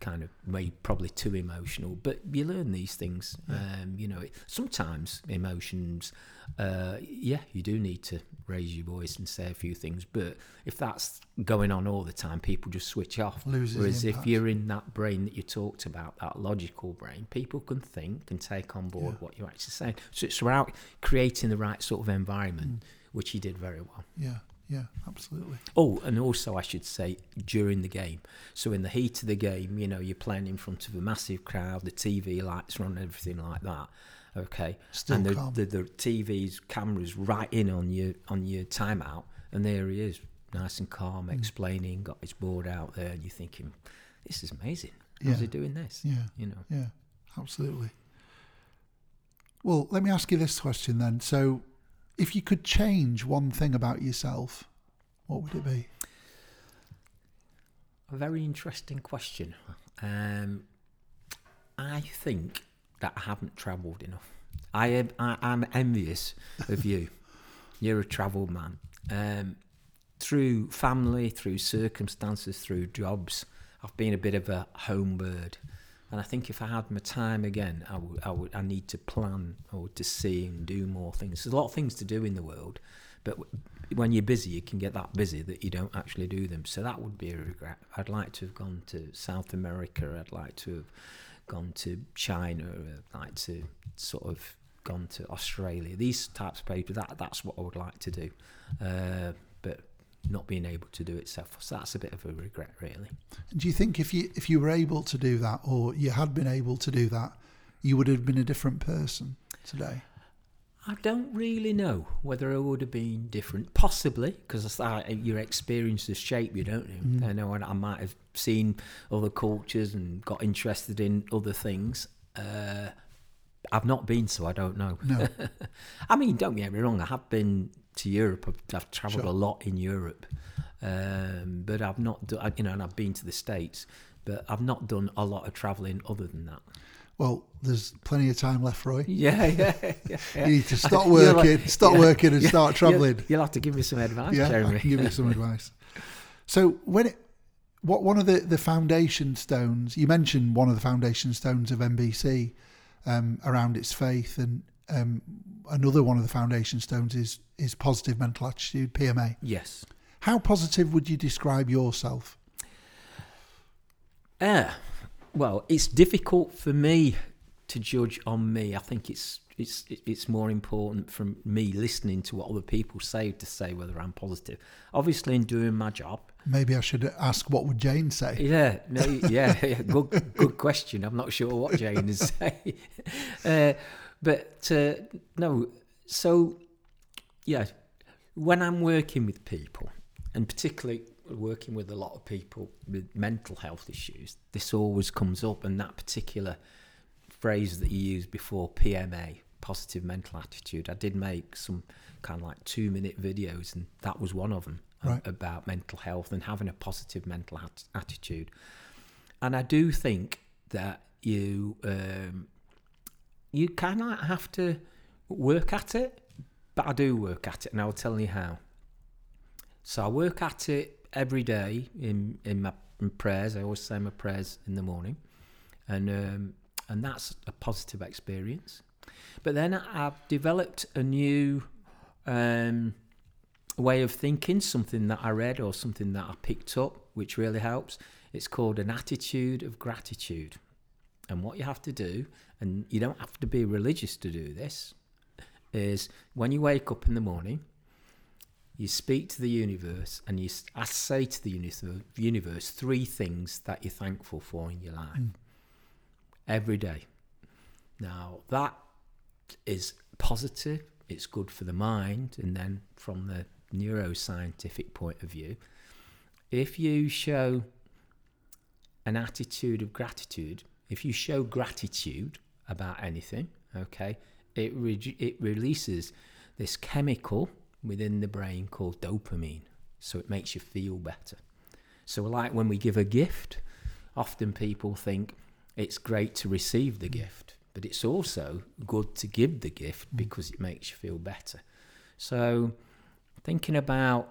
kind of maybe probably too emotional but you learn these things um, you know sometimes emotions uh, yeah you do need to raise your voice and say a few things but if that's going on all the time people just switch off. Loses whereas if you're in that brain that you talked about that logical brain people can think and take on board yeah. what you're actually saying. So it's about creating the right sort of environment mm. which he did very well. Yeah yeah, absolutely. Oh, and also I should say during the game. So in the heat of the game, you know, you're playing in front of a massive crowd, the TV lights are on, everything like that. Okay, Still and the, calm. the the TV's cameras right in on your on your timeout, and there he is, nice and calm, mm. explaining, got his board out there, and you're thinking, this is amazing. How's yeah. he doing this? Yeah, you know. Yeah, absolutely. Well, let me ask you this question then. So, if you could change one thing about yourself, what would it be? A very interesting question. Um, I think that I haven't travelled enough. I am I, am envious of you. (laughs) You're a travelled man. Um, through family, through circumstances, through jobs, I've been a bit of a home bird. And I think if I had my time again, I would, I would, I need to plan or to see and do more things. There's a lot of things to do in the world, but when you're busy, you can get that busy that you don't actually do them. So that would be a regret. I'd like to have gone to South America. I'd like to have gone to China. I'd like to sort of gone to Australia. These types of people. That that's what I would like to do. Uh, but not being able to do it so, so that's a bit of a regret really do you think if you if you were able to do that or you had been able to do that you would have been a different person today I don't really know whether I would have been different. Possibly, because your experiences shape you, don't you? Mm. I know I might have seen other cultures and got interested in other things. Uh, I've not been, so I don't know. No. (laughs) I mean, don't get me wrong. I have been to Europe. I've, I've travelled Sure. a lot in Europe, um, but I've not, do, you know, and I've been to the States, but I've not done a lot of travelling other than that. Well, there's plenty of time left, Roy. (laughs) Yeah, yeah, yeah. You need to (laughs) stop You're like- working, stop yeah, working, and yeah, start You'll- travelling. You'll, have to give me some advice, Yeah, Jeremy. I can give you some advice. So when it, what one of the the foundation stones you mentioned one of the foundation stones of NBC um, around its faith and um, another one of the foundation stones is is positive mental attitude PMA. Yes. How positive would you describe yourself? Yeah. Well, it's difficult for me to judge on me. I think it's it's it's more important from me listening to what other people say to say whether I'm positive. Obviously, in doing my job. Maybe I should ask what would Jane say. Yeah, no, (laughs) yeah, yeah, good good question. I'm not sure what Jane is (laughs) saying, uh, but uh, no. So, yeah, when I'm working with people, and particularly working with a lot of people with mental health issues, this always comes up, and that particular phrase that you used before, PMA, positive mental attitude. I did make some kind of like two minute videos, and that was one of them Right. about mental health and having a positive mental at- attitude. And I do think that you um, you kind of have to work at it, but I do work at it, and I'll tell you how. So I work at it every day in in my in prayers. I always say my prayers in the morning, and um, and that's a positive experience. But then I've developed a new um, way of thinking, something that I read or something that I picked up, which really helps. It's called an attitude of gratitude. And what you have to do, and you don't have to be religious to do this, is when you wake up in the morning, you speak to the universe and you I say to the universe, universe three things that you're thankful for in your life mm. every day. Now, that is positive, it's good for the mind, and then from the neuroscientific point of view, if you show an attitude of gratitude, if you show gratitude about anything, okay, it re- it releases this chemical within the brain called dopamine, so it makes you feel better. So, like when we give a gift, often people think it's great to receive the gift, but it's also good to give the gift mm. because it makes you feel better. So, thinking about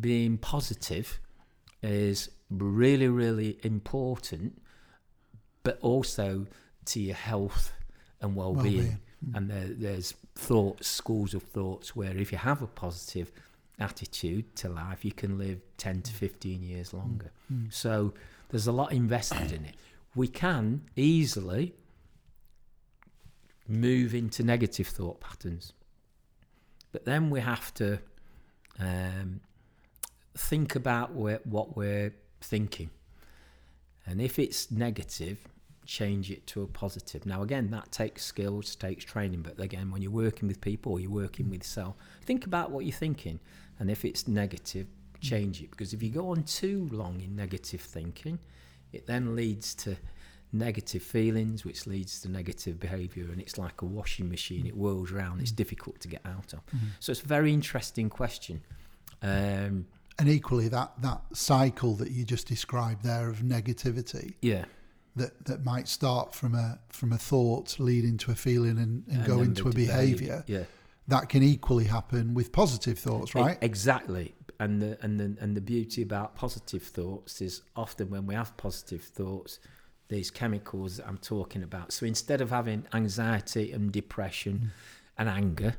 being positive is really, really important, but also to your health and well-being. Well-being. Hmm. And there, there's thoughts, schools of thoughts, where if you have a positive attitude to life, you can live 10 to 15 years hmm. longer. Hmm. So there's a lot invested in it. We can easily move into negative thought patterns, but then we have to um, think about what we're thinking. And if it's negative, change it to a positive. Now, again, that takes skills, takes training. But again, when you're working with people or you're working with self, think about what you're thinking. And if it's negative, change it. Because if you go on too long in negative thinking, it then leads to negative feelings, which leads to negative behaviour. And it's like a washing machine, it whirls around, it's difficult to get out of. So it's a very interesting question. Um, And equally, that that cycle that you just described there of negativity yeah. that, that might start from a from a thought, lead into a feeling, and, and, go into a behaviour. Yeah. That can equally happen with positive thoughts, right? exactly. And the and the and the beauty about positive thoughts is often when we have positive thoughts, these chemicals that I'm talking about. So instead of having anxiety and depression mm. and anger,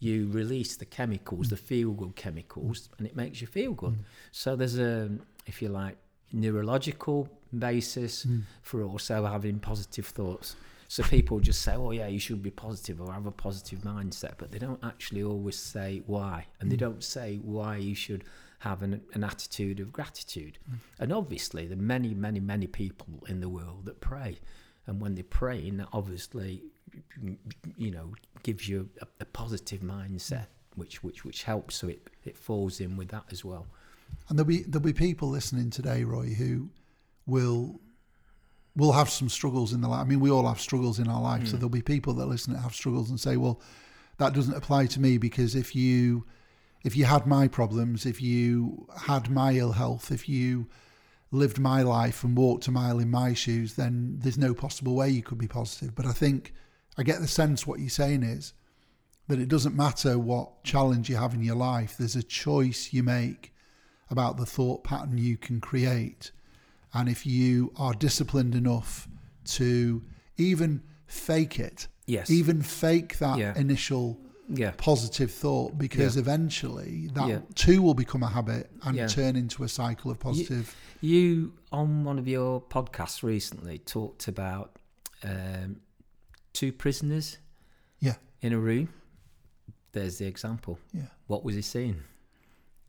you release the chemicals, mm. the feel good chemicals, and it makes you feel good. Mm. So there's a, if you like, neurological basis for also having positive thoughts. So people just say, "Oh yeah, you should be positive or have a positive mindset," but they don't actually always say why, and they don't say why you should have an, an attitude of gratitude. Hmm. And obviously, there are many, many, many people in the world that pray, and when they're praying, that obviously you know, gives you a, a positive mindset, which which which helps. So it it falls in with that as well. And there'll be there'll be people listening today, Roy, who will will have some struggles in the life. I mean, we all have struggles in our life, so hmm. there'll be people that listen that have struggles and say, "Well, that doesn't apply to me because if you if you had my problems, if you had my ill health, if you lived my life and walked a mile in my shoes, then there's no possible way you could be positive." But I think I get the sense what you're saying is that it doesn't matter what challenge you have in your life. There's a choice you make about the thought pattern you can create. And if you are disciplined enough to even fake it, Yes. even fake that Yeah. initial Yeah. positive thought, because Yeah. eventually that Yeah. too will become a habit and Yeah. turn into a cycle of positive. You on one of your podcasts recently talked about um, two prisoners Yeah, in a room. There's the example. yeah, What was he seeing?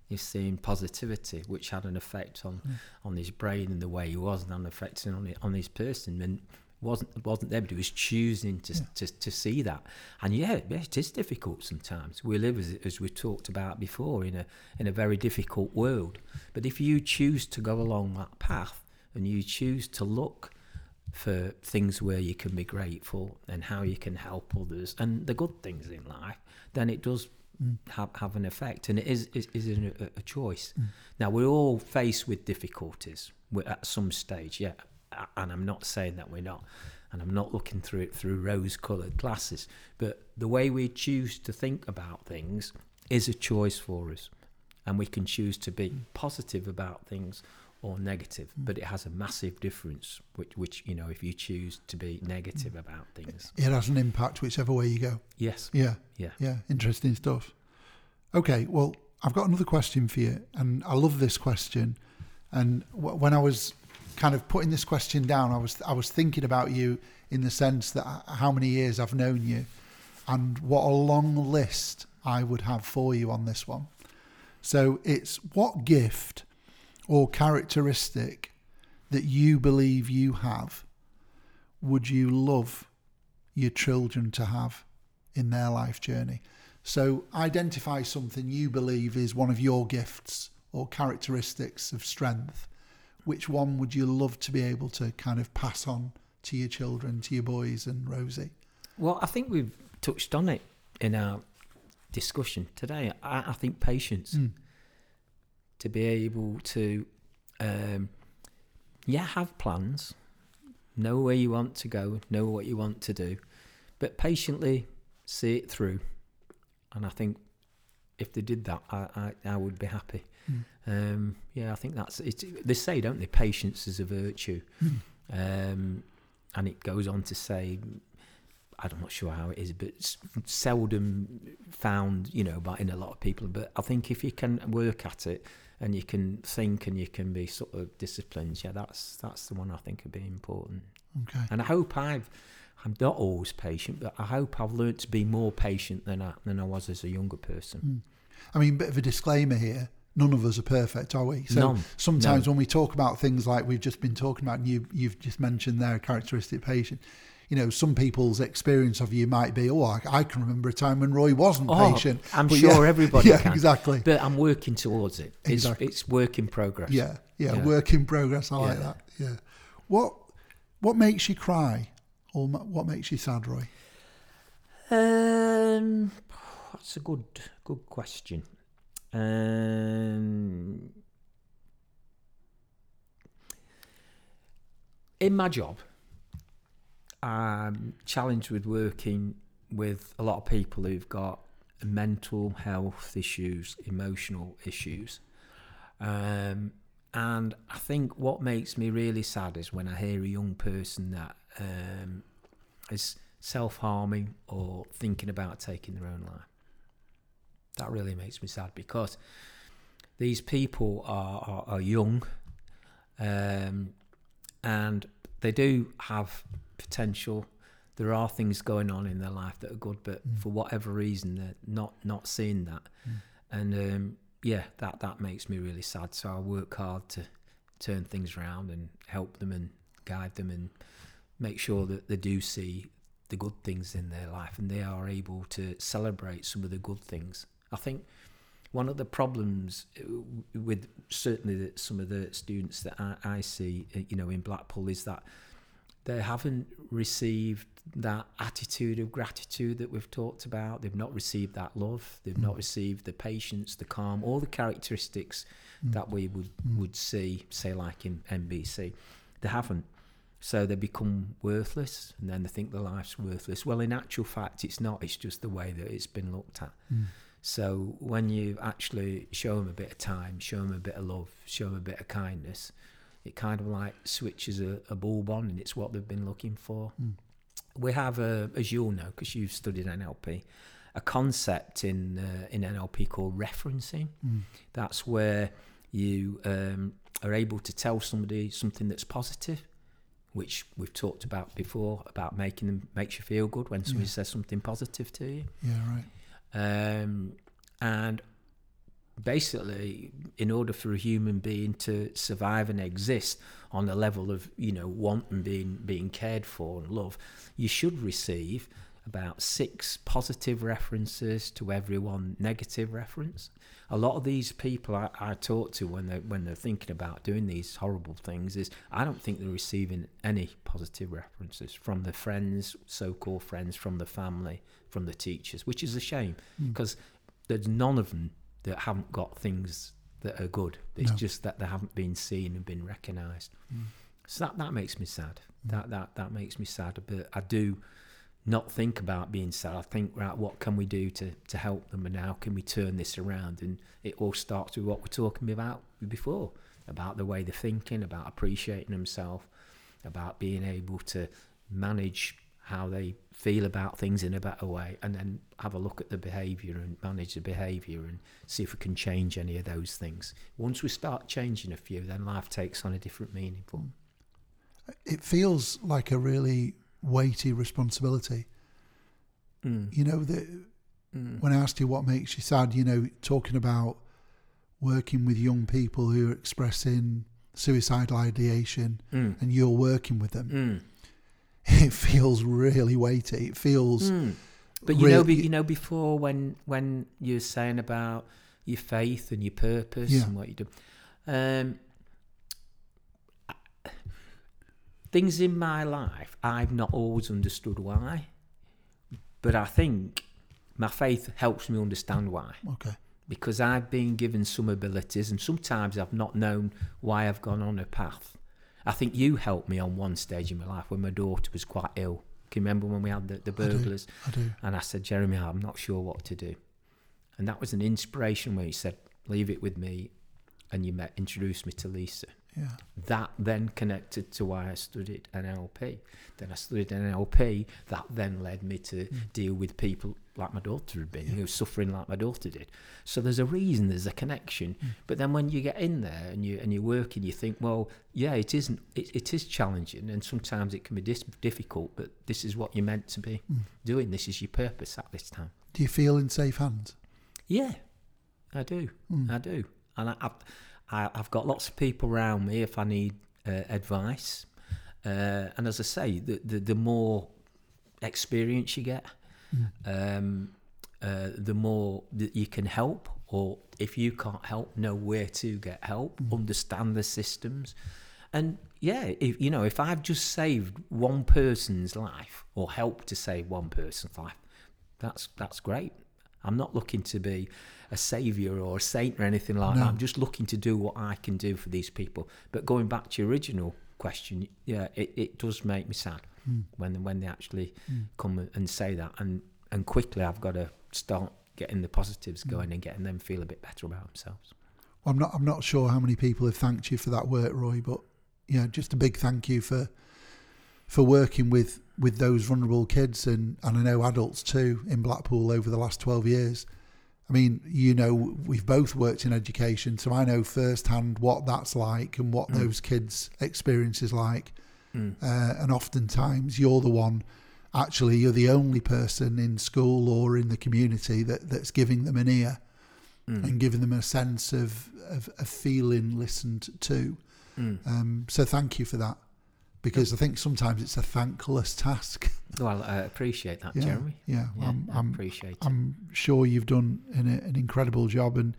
He's seeing positivity, which had an effect on on his brain and the way he was, and an effect on on his person. And wasn't wasn't there, but he was choosing to, to to see that. And yeah, yeah, it is difficult sometimes. We live as as we talked about before in a in a very difficult world. But if you choose to go along that path and you choose to look for things where you can be grateful and how you can help others and the good things in life, then it does mm. have, have an effect. And it is is, is a, a choice. Mm. Now we're all faced with difficulties at some stage, yeah. And I'm not saying that we're not, and I'm not looking through it through rose-coloured glasses. But the way we choose to think about things is a choice for us, and we can choose to be positive about things or negative. But it has a massive difference, which, which you know, if you choose to be negative about things, it has an impact whichever way you go. yes, Yeah, yeah, yeah, interesting stuff. Okay, well, I've got another question for you, and I love this question. And w- when I was kind of putting this question down, I was I was thinking about you in the sense that uh, how many years I've known you, and what a long list I would have for you on this one. So it's what gift or characteristic that you believe you have would you love your children to have in their life journey? So identify something you believe is one of your gifts or characteristics of strength. Which one would you love to be able to kind of pass on to your children, to your boys and Rosie? Well, I think we've touched on it in our discussion today. I, I think patience to be able to, um, yeah, have plans, know where you want to go, know what you want to do, but patiently see it through. And I think if they did that, I, I, I would be happy. Um, yeah, I think that's it. They say, don't they? Patience is a virtue. Um, and it goes on to say, I'm not sure how it is, but it's seldom found, you know, by in a lot of people. But I think if you can work at it and you can think and you can be sort of disciplined, yeah, that's that's the one I think would be important. Okay. And I hope I've, I'm not always patient, but I hope I've learnt to be more patient than I than I was as a younger person. I mean, bit of a disclaimer here. None of us are perfect, are we? So None. sometimes No. when we talk about things like we've just been talking about, and you, you've just mentioned their characteristic patient, you know, some people's experience of you might be, oh, I, I can remember a time when Roy wasn't Oh, patient. I'm But sure yeah, everybody (laughs) yeah, can. exactly. But I'm working towards it. It's Exactly. it's work in progress. Yeah, yeah, Yeah. work in progress. I like that. Yeah. What what makes you cry, or what makes you sad, Roy? Um, that's a good good question. Um, in my job, I'm challenged with working with a lot of people who've got mental health issues, emotional issues. Um, and I think what makes me really sad is when I hear a young person that um, is self harming or thinking about taking their own life. That really makes me sad because these people are, are, are young um, and they do have potential. There are things going on in their life that are good, but for whatever reason, they're not, not seeing that. And um, yeah, that, that makes me really sad. So I work hard to turn things around and help them and guide them and make sure that they do see the good things in their life and they are able to celebrate some of the good things. I think one of the problems uh, with certainly some of the students that I, I see, uh, you know, in Blackpool is that they haven't received that attitude of gratitude that we've talked about. They've not received that love. They've mm. not received the patience, the calm, all the characteristics mm. that we would mm. would see, say, like in NBC. They haven't. So they become worthless, and then they think their life's worthless. Well, in actual fact, it's not. It's just the way that it's been looked at. So when you actually show them a bit of time, show them a bit of love, show them a bit of kindness, it kind of like switches a, a bulb on, and it's what they've been looking for. Mm. We have, a, as you'll know, because you've studied NLP, a concept in uh, in NLP called referencing. Mm. That's where you um, are able to tell somebody something that's positive which we've talked about before about making them makes you feel good when somebody yeah. says something positive to you. Yeah, right. Um, and basically, in order for a human being to survive and exist on the level of you know want and being being cared for and love, you should receive about six positive references to every one negative reference. A lot of these people I, I talk to when they're when they're thinking about doing these horrible things is I don't think they're receiving any positive references from the friends, so-called friends, from the family, from the teachers, which is a shame because mm. there's none of them that haven't got things that are good. It's no. just that they haven't been seen and been recognised. Mm. So that that makes me sad. Mm. That that that makes me sad. But I do not think about being sad. I think, right, what can we do to, to help them and how can we turn this around? And it all starts with what we're talking about before about the way they're thinking, about appreciating themselves, about being able to manage how they feel about things in a better way, and then have a look at the behaviour and manage the behaviour and see if we can change any of those things. Once we start changing a few, then life takes on a different meaning for them. It feels like a really weighty responsibility. Mm. You know, the, mm. when I asked you what makes you sad, you know, talking about working with young people who are expressing suicidal ideation mm. and you're working with them, mm. (laughs) it feels really weighty. It feels. Mm. But you know, you know, before when when you're saying about your faith and your purpose yeah. and what you do, um, things in my life I've not always understood why, but I think my faith helps me understand why. Okay. Because I've been given some abilities, and sometimes I've not known why I've gone on a path. I think you helped me on one stage in my life when my daughter was quite ill. Can you remember when we had the, the burglars? I do, I do. And I said, Jeremy, I'm not sure what to do. And that was an inspiration where you said, leave it with me. And you met, introduced me to Lisa. Yeah. That then connected to why I studied NLP. Then I studied NLP. That then led me to mm. deal with people like my daughter had been, yeah. who was suffering like my daughter did. So there's a reason, there's a connection. Mm. But then when you get in there and you and you work and you think, well, yeah, it isn't. It, it is challenging, and sometimes it can be dis- difficult. But this is what you're meant to be mm. doing. This is your purpose at this time. Do you feel in safe hands? Yeah, I do. Mm. I do, and I, I I, have got lots of people around me if I need uh, advice. Uh, and as I say, the, the, the more experience you get, mm. um, uh, the more that you can help, or if you can't help, know where to get help, mm. understand the systems. And yeah, if you know, if I've just saved one person's life or helped to save one person's life, that's that's great. I'm not looking to be a savior or a saint or anything like no. that. I'm just looking to do what I can do for these people. But going back to your original question, yeah, it, it does make me sad mm. when when they actually mm. come and say that. And and quickly, I've got to start getting the positives mm. going and getting them feel a bit better about themselves. Well, I'm not I'm not sure how many people have thanked you for that work, Roy, but yeah, just a big thank you for for working with with those vulnerable kids and, and I know adults too in Blackpool over the last 12 years. I mean, you know, we've both worked in education, so I know firsthand what that's like and what mm. those kids' experience is like. Mm. Uh, and oftentimes, you're the one, actually, you're the only person in school or in the community that, that's giving them an ear mm. and giving them a sense of, of, of feeling listened to. Mm. Um, so, thank you for that. Because I think sometimes it's a thankless task. (laughs) Well, I appreciate that, Yeah, Jeremy. yeah, Yeah, I'm, I I'm, appreciate. I'm sure you've done an, an incredible job, and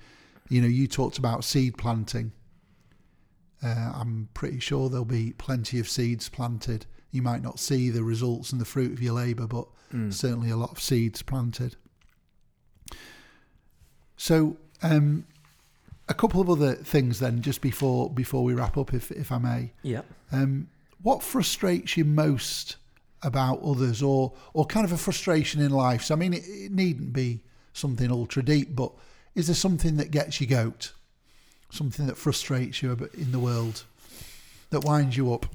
you know you talked about seed planting. Uh, I'm pretty sure there'll be plenty of seeds planted. You might not see the results and the fruit of your labour, but Mm. certainly a lot of seeds planted. So, um, a couple of other things then, just before before we wrap up, if if I may. Yeah. Um, what frustrates you most about others, or or kind of a frustration in life? So, I mean, it, it needn't be something ultra deep, but is there something that gets you goat, something that frustrates you in the world, that winds you up?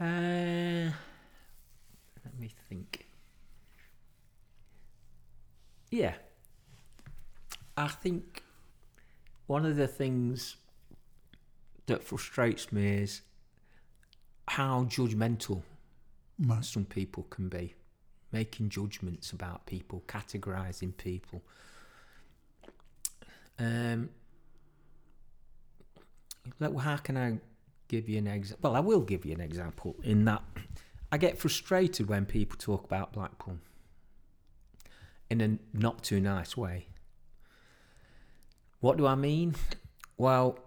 Uh, let me think. Yeah. I think one of the things that frustrates me is how judgmental Right. some people can be, making judgments about people, categorizing people. Um, like, how can I give you an example? Well, I will give you an example in that I get frustrated when people talk about Blackpool in a not too nice way. What do I mean? Well,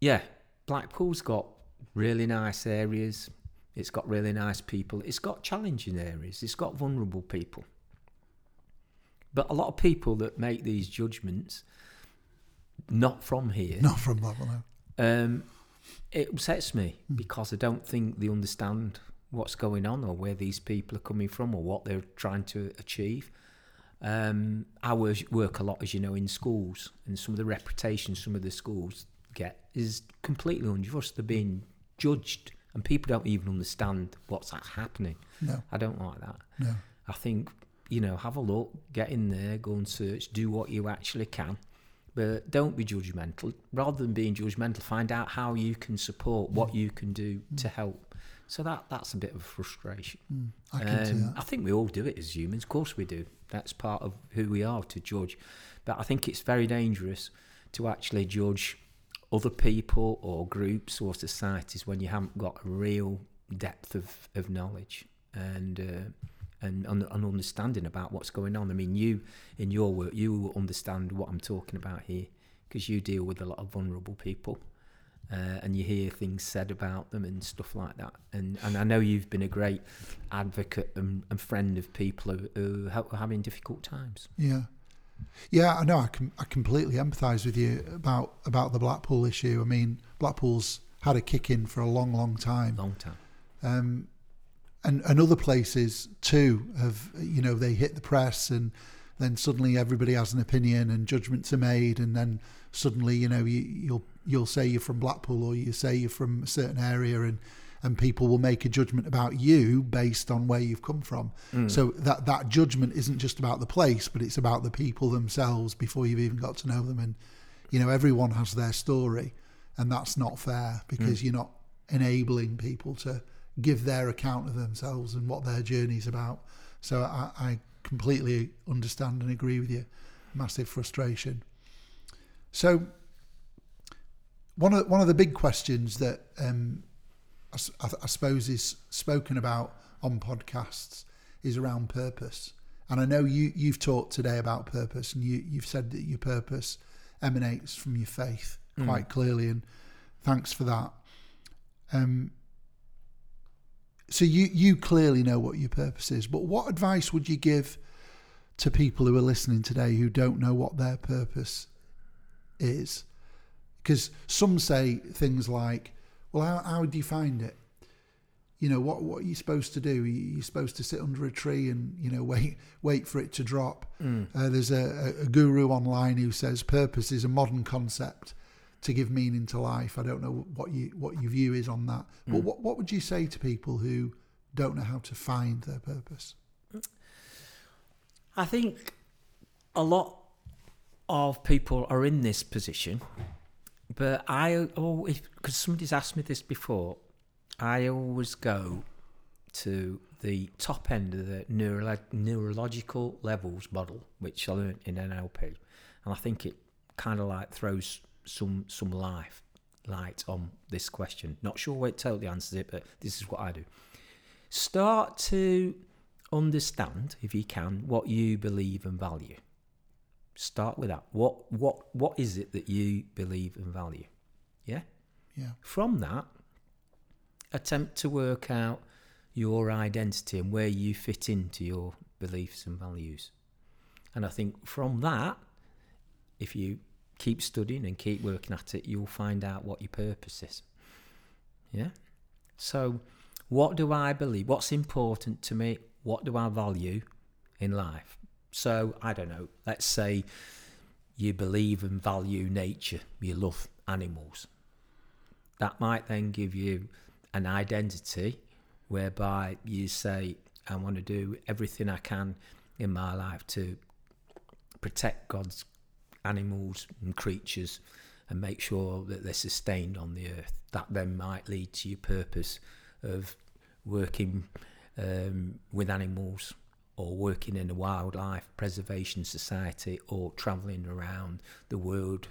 yeah, Blackpool's got really nice areas. It's got really nice people. It's got challenging areas. It's got vulnerable people. But a lot of people that make these judgments, not from here, Not from Lebanon. um, it upsets me because I don't think they understand what's going on or where these people are coming from or what they're trying to achieve. Um, I work, work a lot, as you know, in schools, and some of the reputation some of the schools get is completely unjust. They're being judged, and people don't even understand what's happening. No, I don't like that. no. I think, you know, have a look, get in there, go and search, do what you actually can. But don't be judgmental. Rather than being judgmental, find out how you can support, what you can do to help. So that that's a bit of a frustration. Mm, I can Um. I think we all do it as humans. Of course we do. That's part of who we are to judge. But I think it's very dangerous to actually judge other people or groups or societies when you haven't got a real depth of, of knowledge and uh, and an an understanding about what's going on. I mean, you in your work, you understand what I'm talking about here because you deal with a lot of vulnerable people. Uh, and you hear things said about them and stuff like that. And and I know you've been a great advocate and, and friend of people who, who are having difficult times. Yeah, yeah. I know. I can. I completely empathise with you about about the Blackpool issue. I mean, Blackpool's had a kick in for a long, long time. Long time. um, and and other places too have you know they hit the press and then suddenly everybody has an opinion and judgments are made and then suddenly you know you, you'll you'll say you're from Blackpool or you say you're from a certain area and and people will make a judgment about you based on where you've come from so that that judgment isn't just about the place but it's about the people themselves before you've even got to know them and you know everyone has their story and that's not fair because you're not enabling people to give their account of themselves and what their journey's about. So I, I completely understand and agree with you. Massive frustration. So one of one of the big questions that um, I, I- suppose is spoken about on podcasts is around purpose. And I know you you've talked today about purpose, and you you've said that your purpose emanates from your faith quite clearly, and thanks for that. Um, so you you clearly know what your purpose is, but what advice would you give to people who are listening today who don't know what their purpose is? Because some say things like, "Well, how, how do you find it? You know, what what are you supposed to do? You- You're supposed to sit under a tree and you know (laughs) wait wait for it to drop." Uh, there's a, a, a guru online who says purpose is a modern concept to give meaning to life. I don't know what you what your view is on that, but what what would you say to people who don't know how to find their purpose? I think a lot of people are in this position, but I always, because somebody's asked me this before, I always go to the top end of the neuro- neurological levels model, which I learned in NLP, and I think it kind of like throws some some life light on this question. Not sure where it totally answers it, but this is what I do. Start to understand, if you can, what you believe and value. Start with that. What what what is it that you believe and value? Yeah. Yeah. From that, attempt to work out your identity and where you fit into your beliefs and values. And I think from that, if you keep studying and keep working at it, you'll find out what your purpose is. Yeah? So, what do I believe? What's important to me? What do I value in life? So, I don't know, let's say you believe and value nature, you love animals. That might then give you an identity whereby you say, I want to do everything I can in my life to protect God's animals and creatures and make sure that they're sustained on the earth. That then might lead to your purpose of working um, with animals or working in a wildlife preservation society or travelling around the world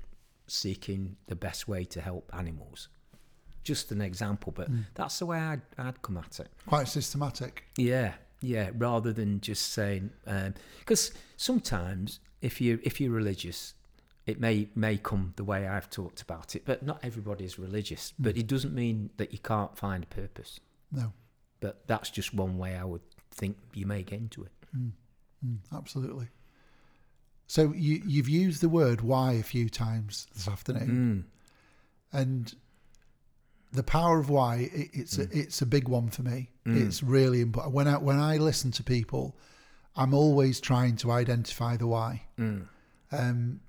seeking the best way to help animals. Just an example, but mm. that's the way I'd, I'd come at it. Quite systematic. Yeah, yeah. Rather than just saying, because um, sometimes if you if you're religious, it may may come the way I've talked about it, but not everybody is religious. Mm. But it doesn't mean that you can't find a purpose. No. But that's just one way I would think you may get into it. Mm. Mm, absolutely. So you you've used the word why a few times this afternoon, mm. and the power of why it, it's a, mm. it's a big one for me. Mm. It's really important. When I when I listen to people, I'm always trying to identify the why. Um,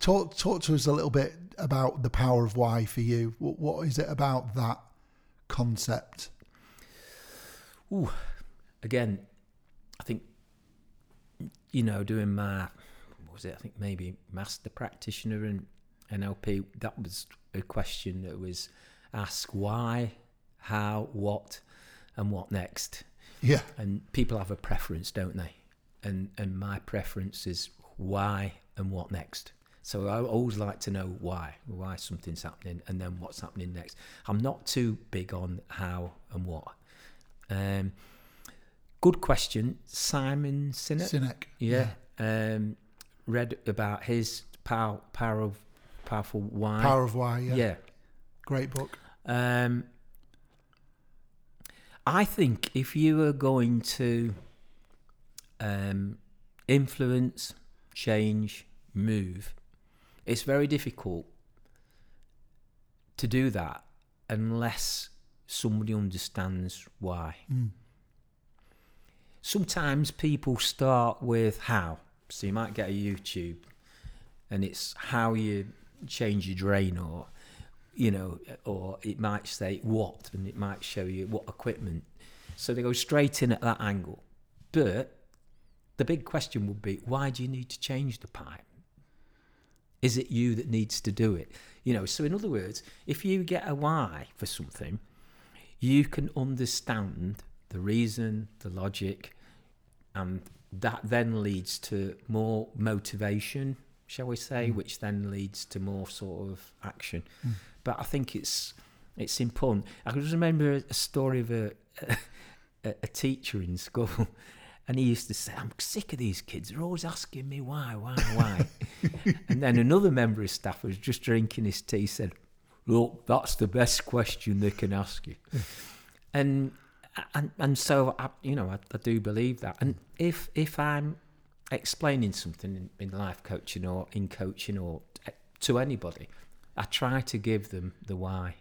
talk talk to us a little bit about the power of why for you. What, what is it about that concept? Ooh, again, I think you know doing my what was it? I think maybe master practitioner and NLP. That was a question that was asked: why, how, what, and what next. Yeah, and people have a preference, don't they? And and my preference is why and what next. So I always like to know why, why something's happening, and then what's happening next. I'm not too big on how and what. Um, good question, Simon Sinek. Sinek, yeah. yeah. Um, read about his power, power of powerful why. Power of why, yeah. Yeah. Great book. Um, I think if you are going to um, influence, change, move, it's very difficult to do that unless somebody understands why. Mm. Sometimes people start with how. So you might get a YouTube and it's how you change your drain or you know or it might say what and it might show you what equipment so they go straight in at that angle but the big question would be why do you need to change the pipe is it you that needs to do it? You know, so in other words, if you get a why for something, you can understand the reason, the logic, and that then leads to more motivation, shall we say, mm. which then leads to more sort of action. Mm. But I think it's it's important. I can just remember a story of a, (laughs) a, a teacher in school (laughs) and he used to say, I'm sick of these kids. They're always asking me why, why, why. (laughs) and then another member of staff was just drinking his tea, said, Look, that's the best question they can ask you. and and and so I, you know, I, I, do believe that. And if if I'm explaining something in, in life coaching or in coaching or to anybody, I try to give them the why.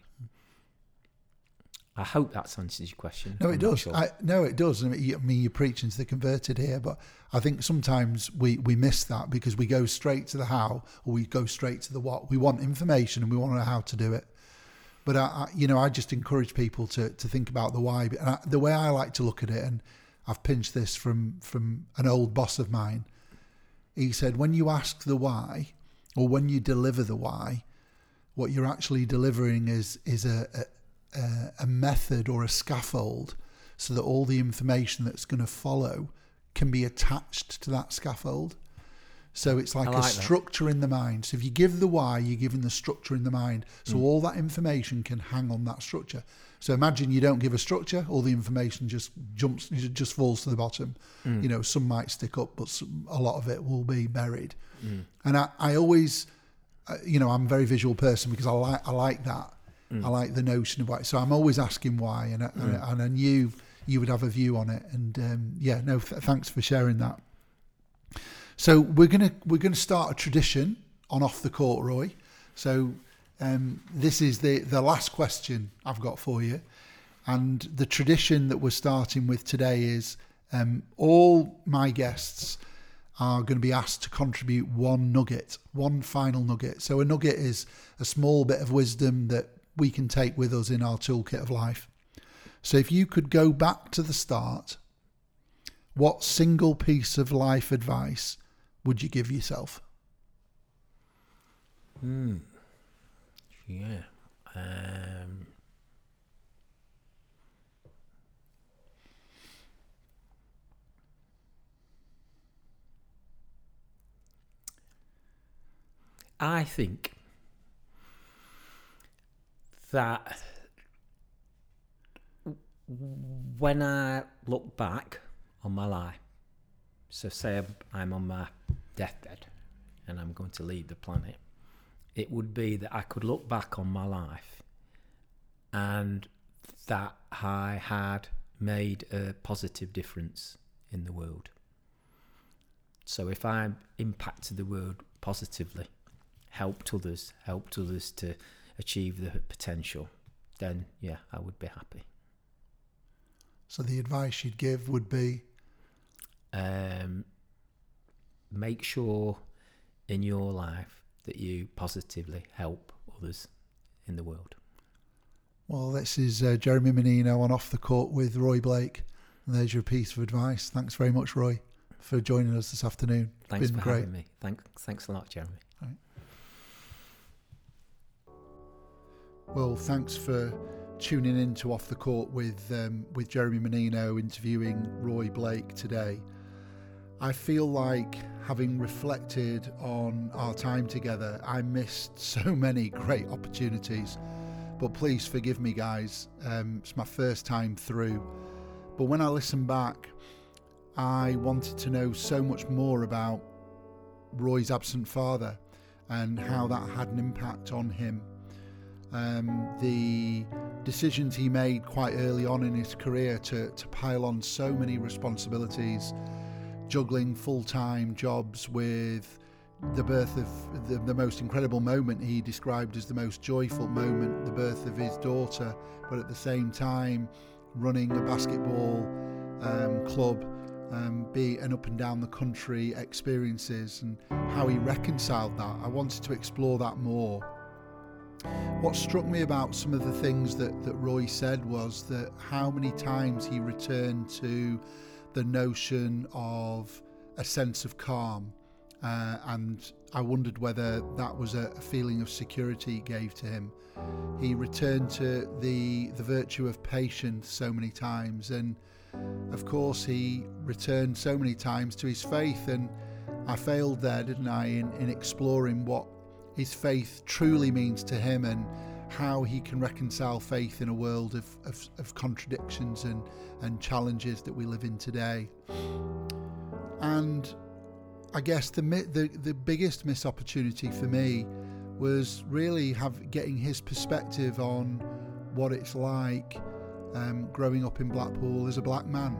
I hope that answers your question. No, it I'm does. Sure. I, no, it does. I mean, you're preaching to the converted here, but I think sometimes we, we miss that because we go straight to the how or we go straight to the what. We want information and we want to know how to do it. But I, I you know, I just encourage people to to think about the why. And I, the way I like to look at it, and I've pinched this from from an old boss of mine. He said, when you ask the why, or when you deliver the why, what you're actually delivering is is a, a a, a method or a scaffold so that all the information that's going to follow can be attached to that scaffold. So it's like, I a like that. structure in the mind. So if you give the why, you're giving the structure in the mind. So hmm. all that information can hang on that structure. So imagine you don't give a structure, all the information just jumps, just falls to the bottom. Hmm. You know, some might stick up, but some, a lot of it will be buried. Hmm. And I, I always, uh, you know, I'm a very visual person because I like I like that. I like the notion of why. So I'm always asking why, and I, and, I, and I knew you would have a view on it. And um, yeah, no, th- thanks for sharing that. So we're gonna we're gonna start a tradition on off the court, Roy. So um, this is the the last question I've got for you, and the tradition that we're starting with today is um, all my guests are going to be asked to contribute one nugget, one final nugget. So a nugget is a small bit of wisdom that we can take with us in our toolkit of life. So if you could go back to the start, what single piece of life advice would you give yourself? Hmm. Yeah. Um, I think that when I look back on my life, so say I'm- on my deathbed and I'm going to leave the planet, it would be that I could look back on my life and that I had made a positive difference in the world. So if I impacted the world positively, helped others, helped others to achieve the potential, then yeah, I would be happy. So the advice you'd give would be um, make sure in your life that you positively help others in the world. well, this is uh, Jeremy Menino on Off the Court with Roy Blake. And there's your piece of advice. Thanks very much, Roy, for joining us this afternoon. Thanks Been for great. having me. Thanks, thanks a lot, Jeremy. Well, thanks for tuning in to Off the Court with um, with Jeremy Menino interviewing Roy Blake today. I feel like having reflected on our time together, I missed (laughs) so many great opportunities. But please forgive me, guys. Um, it's my first time through. But when I listen back, I wanted to know so much more about Roy's absent father and how that had an impact on him um, the decisions he made quite early on in his career to, to pile on so many responsibilities, juggling full time jobs with the birth of the, the most incredible moment he described as the most joyful moment, the birth of his daughter, but at the same time, running a basketball um, club. Um, be and up and down the country experiences and how he reconciled that. I wanted to explore that more. What struck me about some of the things that, that Roy said was that how many times he returned to the notion of a sense of calm. Uh, and I wondered whether that was a, feeling of security it gave to him. He returned to the the virtue of patience so many times, and of course he returned so many times to his faith. And I failed there, didn't I, in, in exploring what his faith truly means to him and how he can reconcile faith in a world of, of, of contradictions and, and challenges that we live in today. And I guess the, the the biggest missed opportunity for me was really have getting his perspective on what it's like um, growing up in Blackpool as a black man.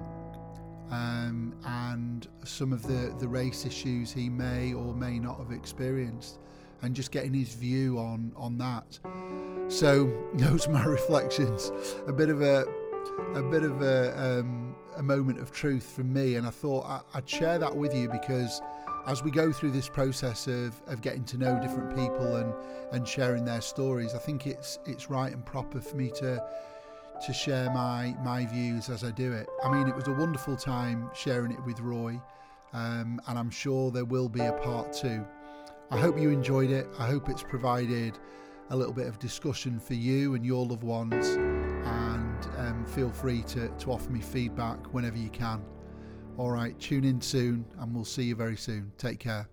Um, and some of the, the race issues he may or may not have experienced and just getting his view on on that. So (laughs) those are my (laughs) reflections. A bit of a a bit of a um, a moment of truth from me, and I thought I'd share that with you because as we go through this process of, of getting to know different people and and sharing their stories, I think it's it's right and proper for me to to share my my views as I do it. I mean, it was a wonderful time sharing it with Roy, um, and I'm sure there will be a part two. I hope you enjoyed it. I hope it's provided a little bit of discussion for you and your loved ones. And um, feel free to, to offer me feedback whenever you can. All right, tune in soon, and we'll see you very soon. Take care.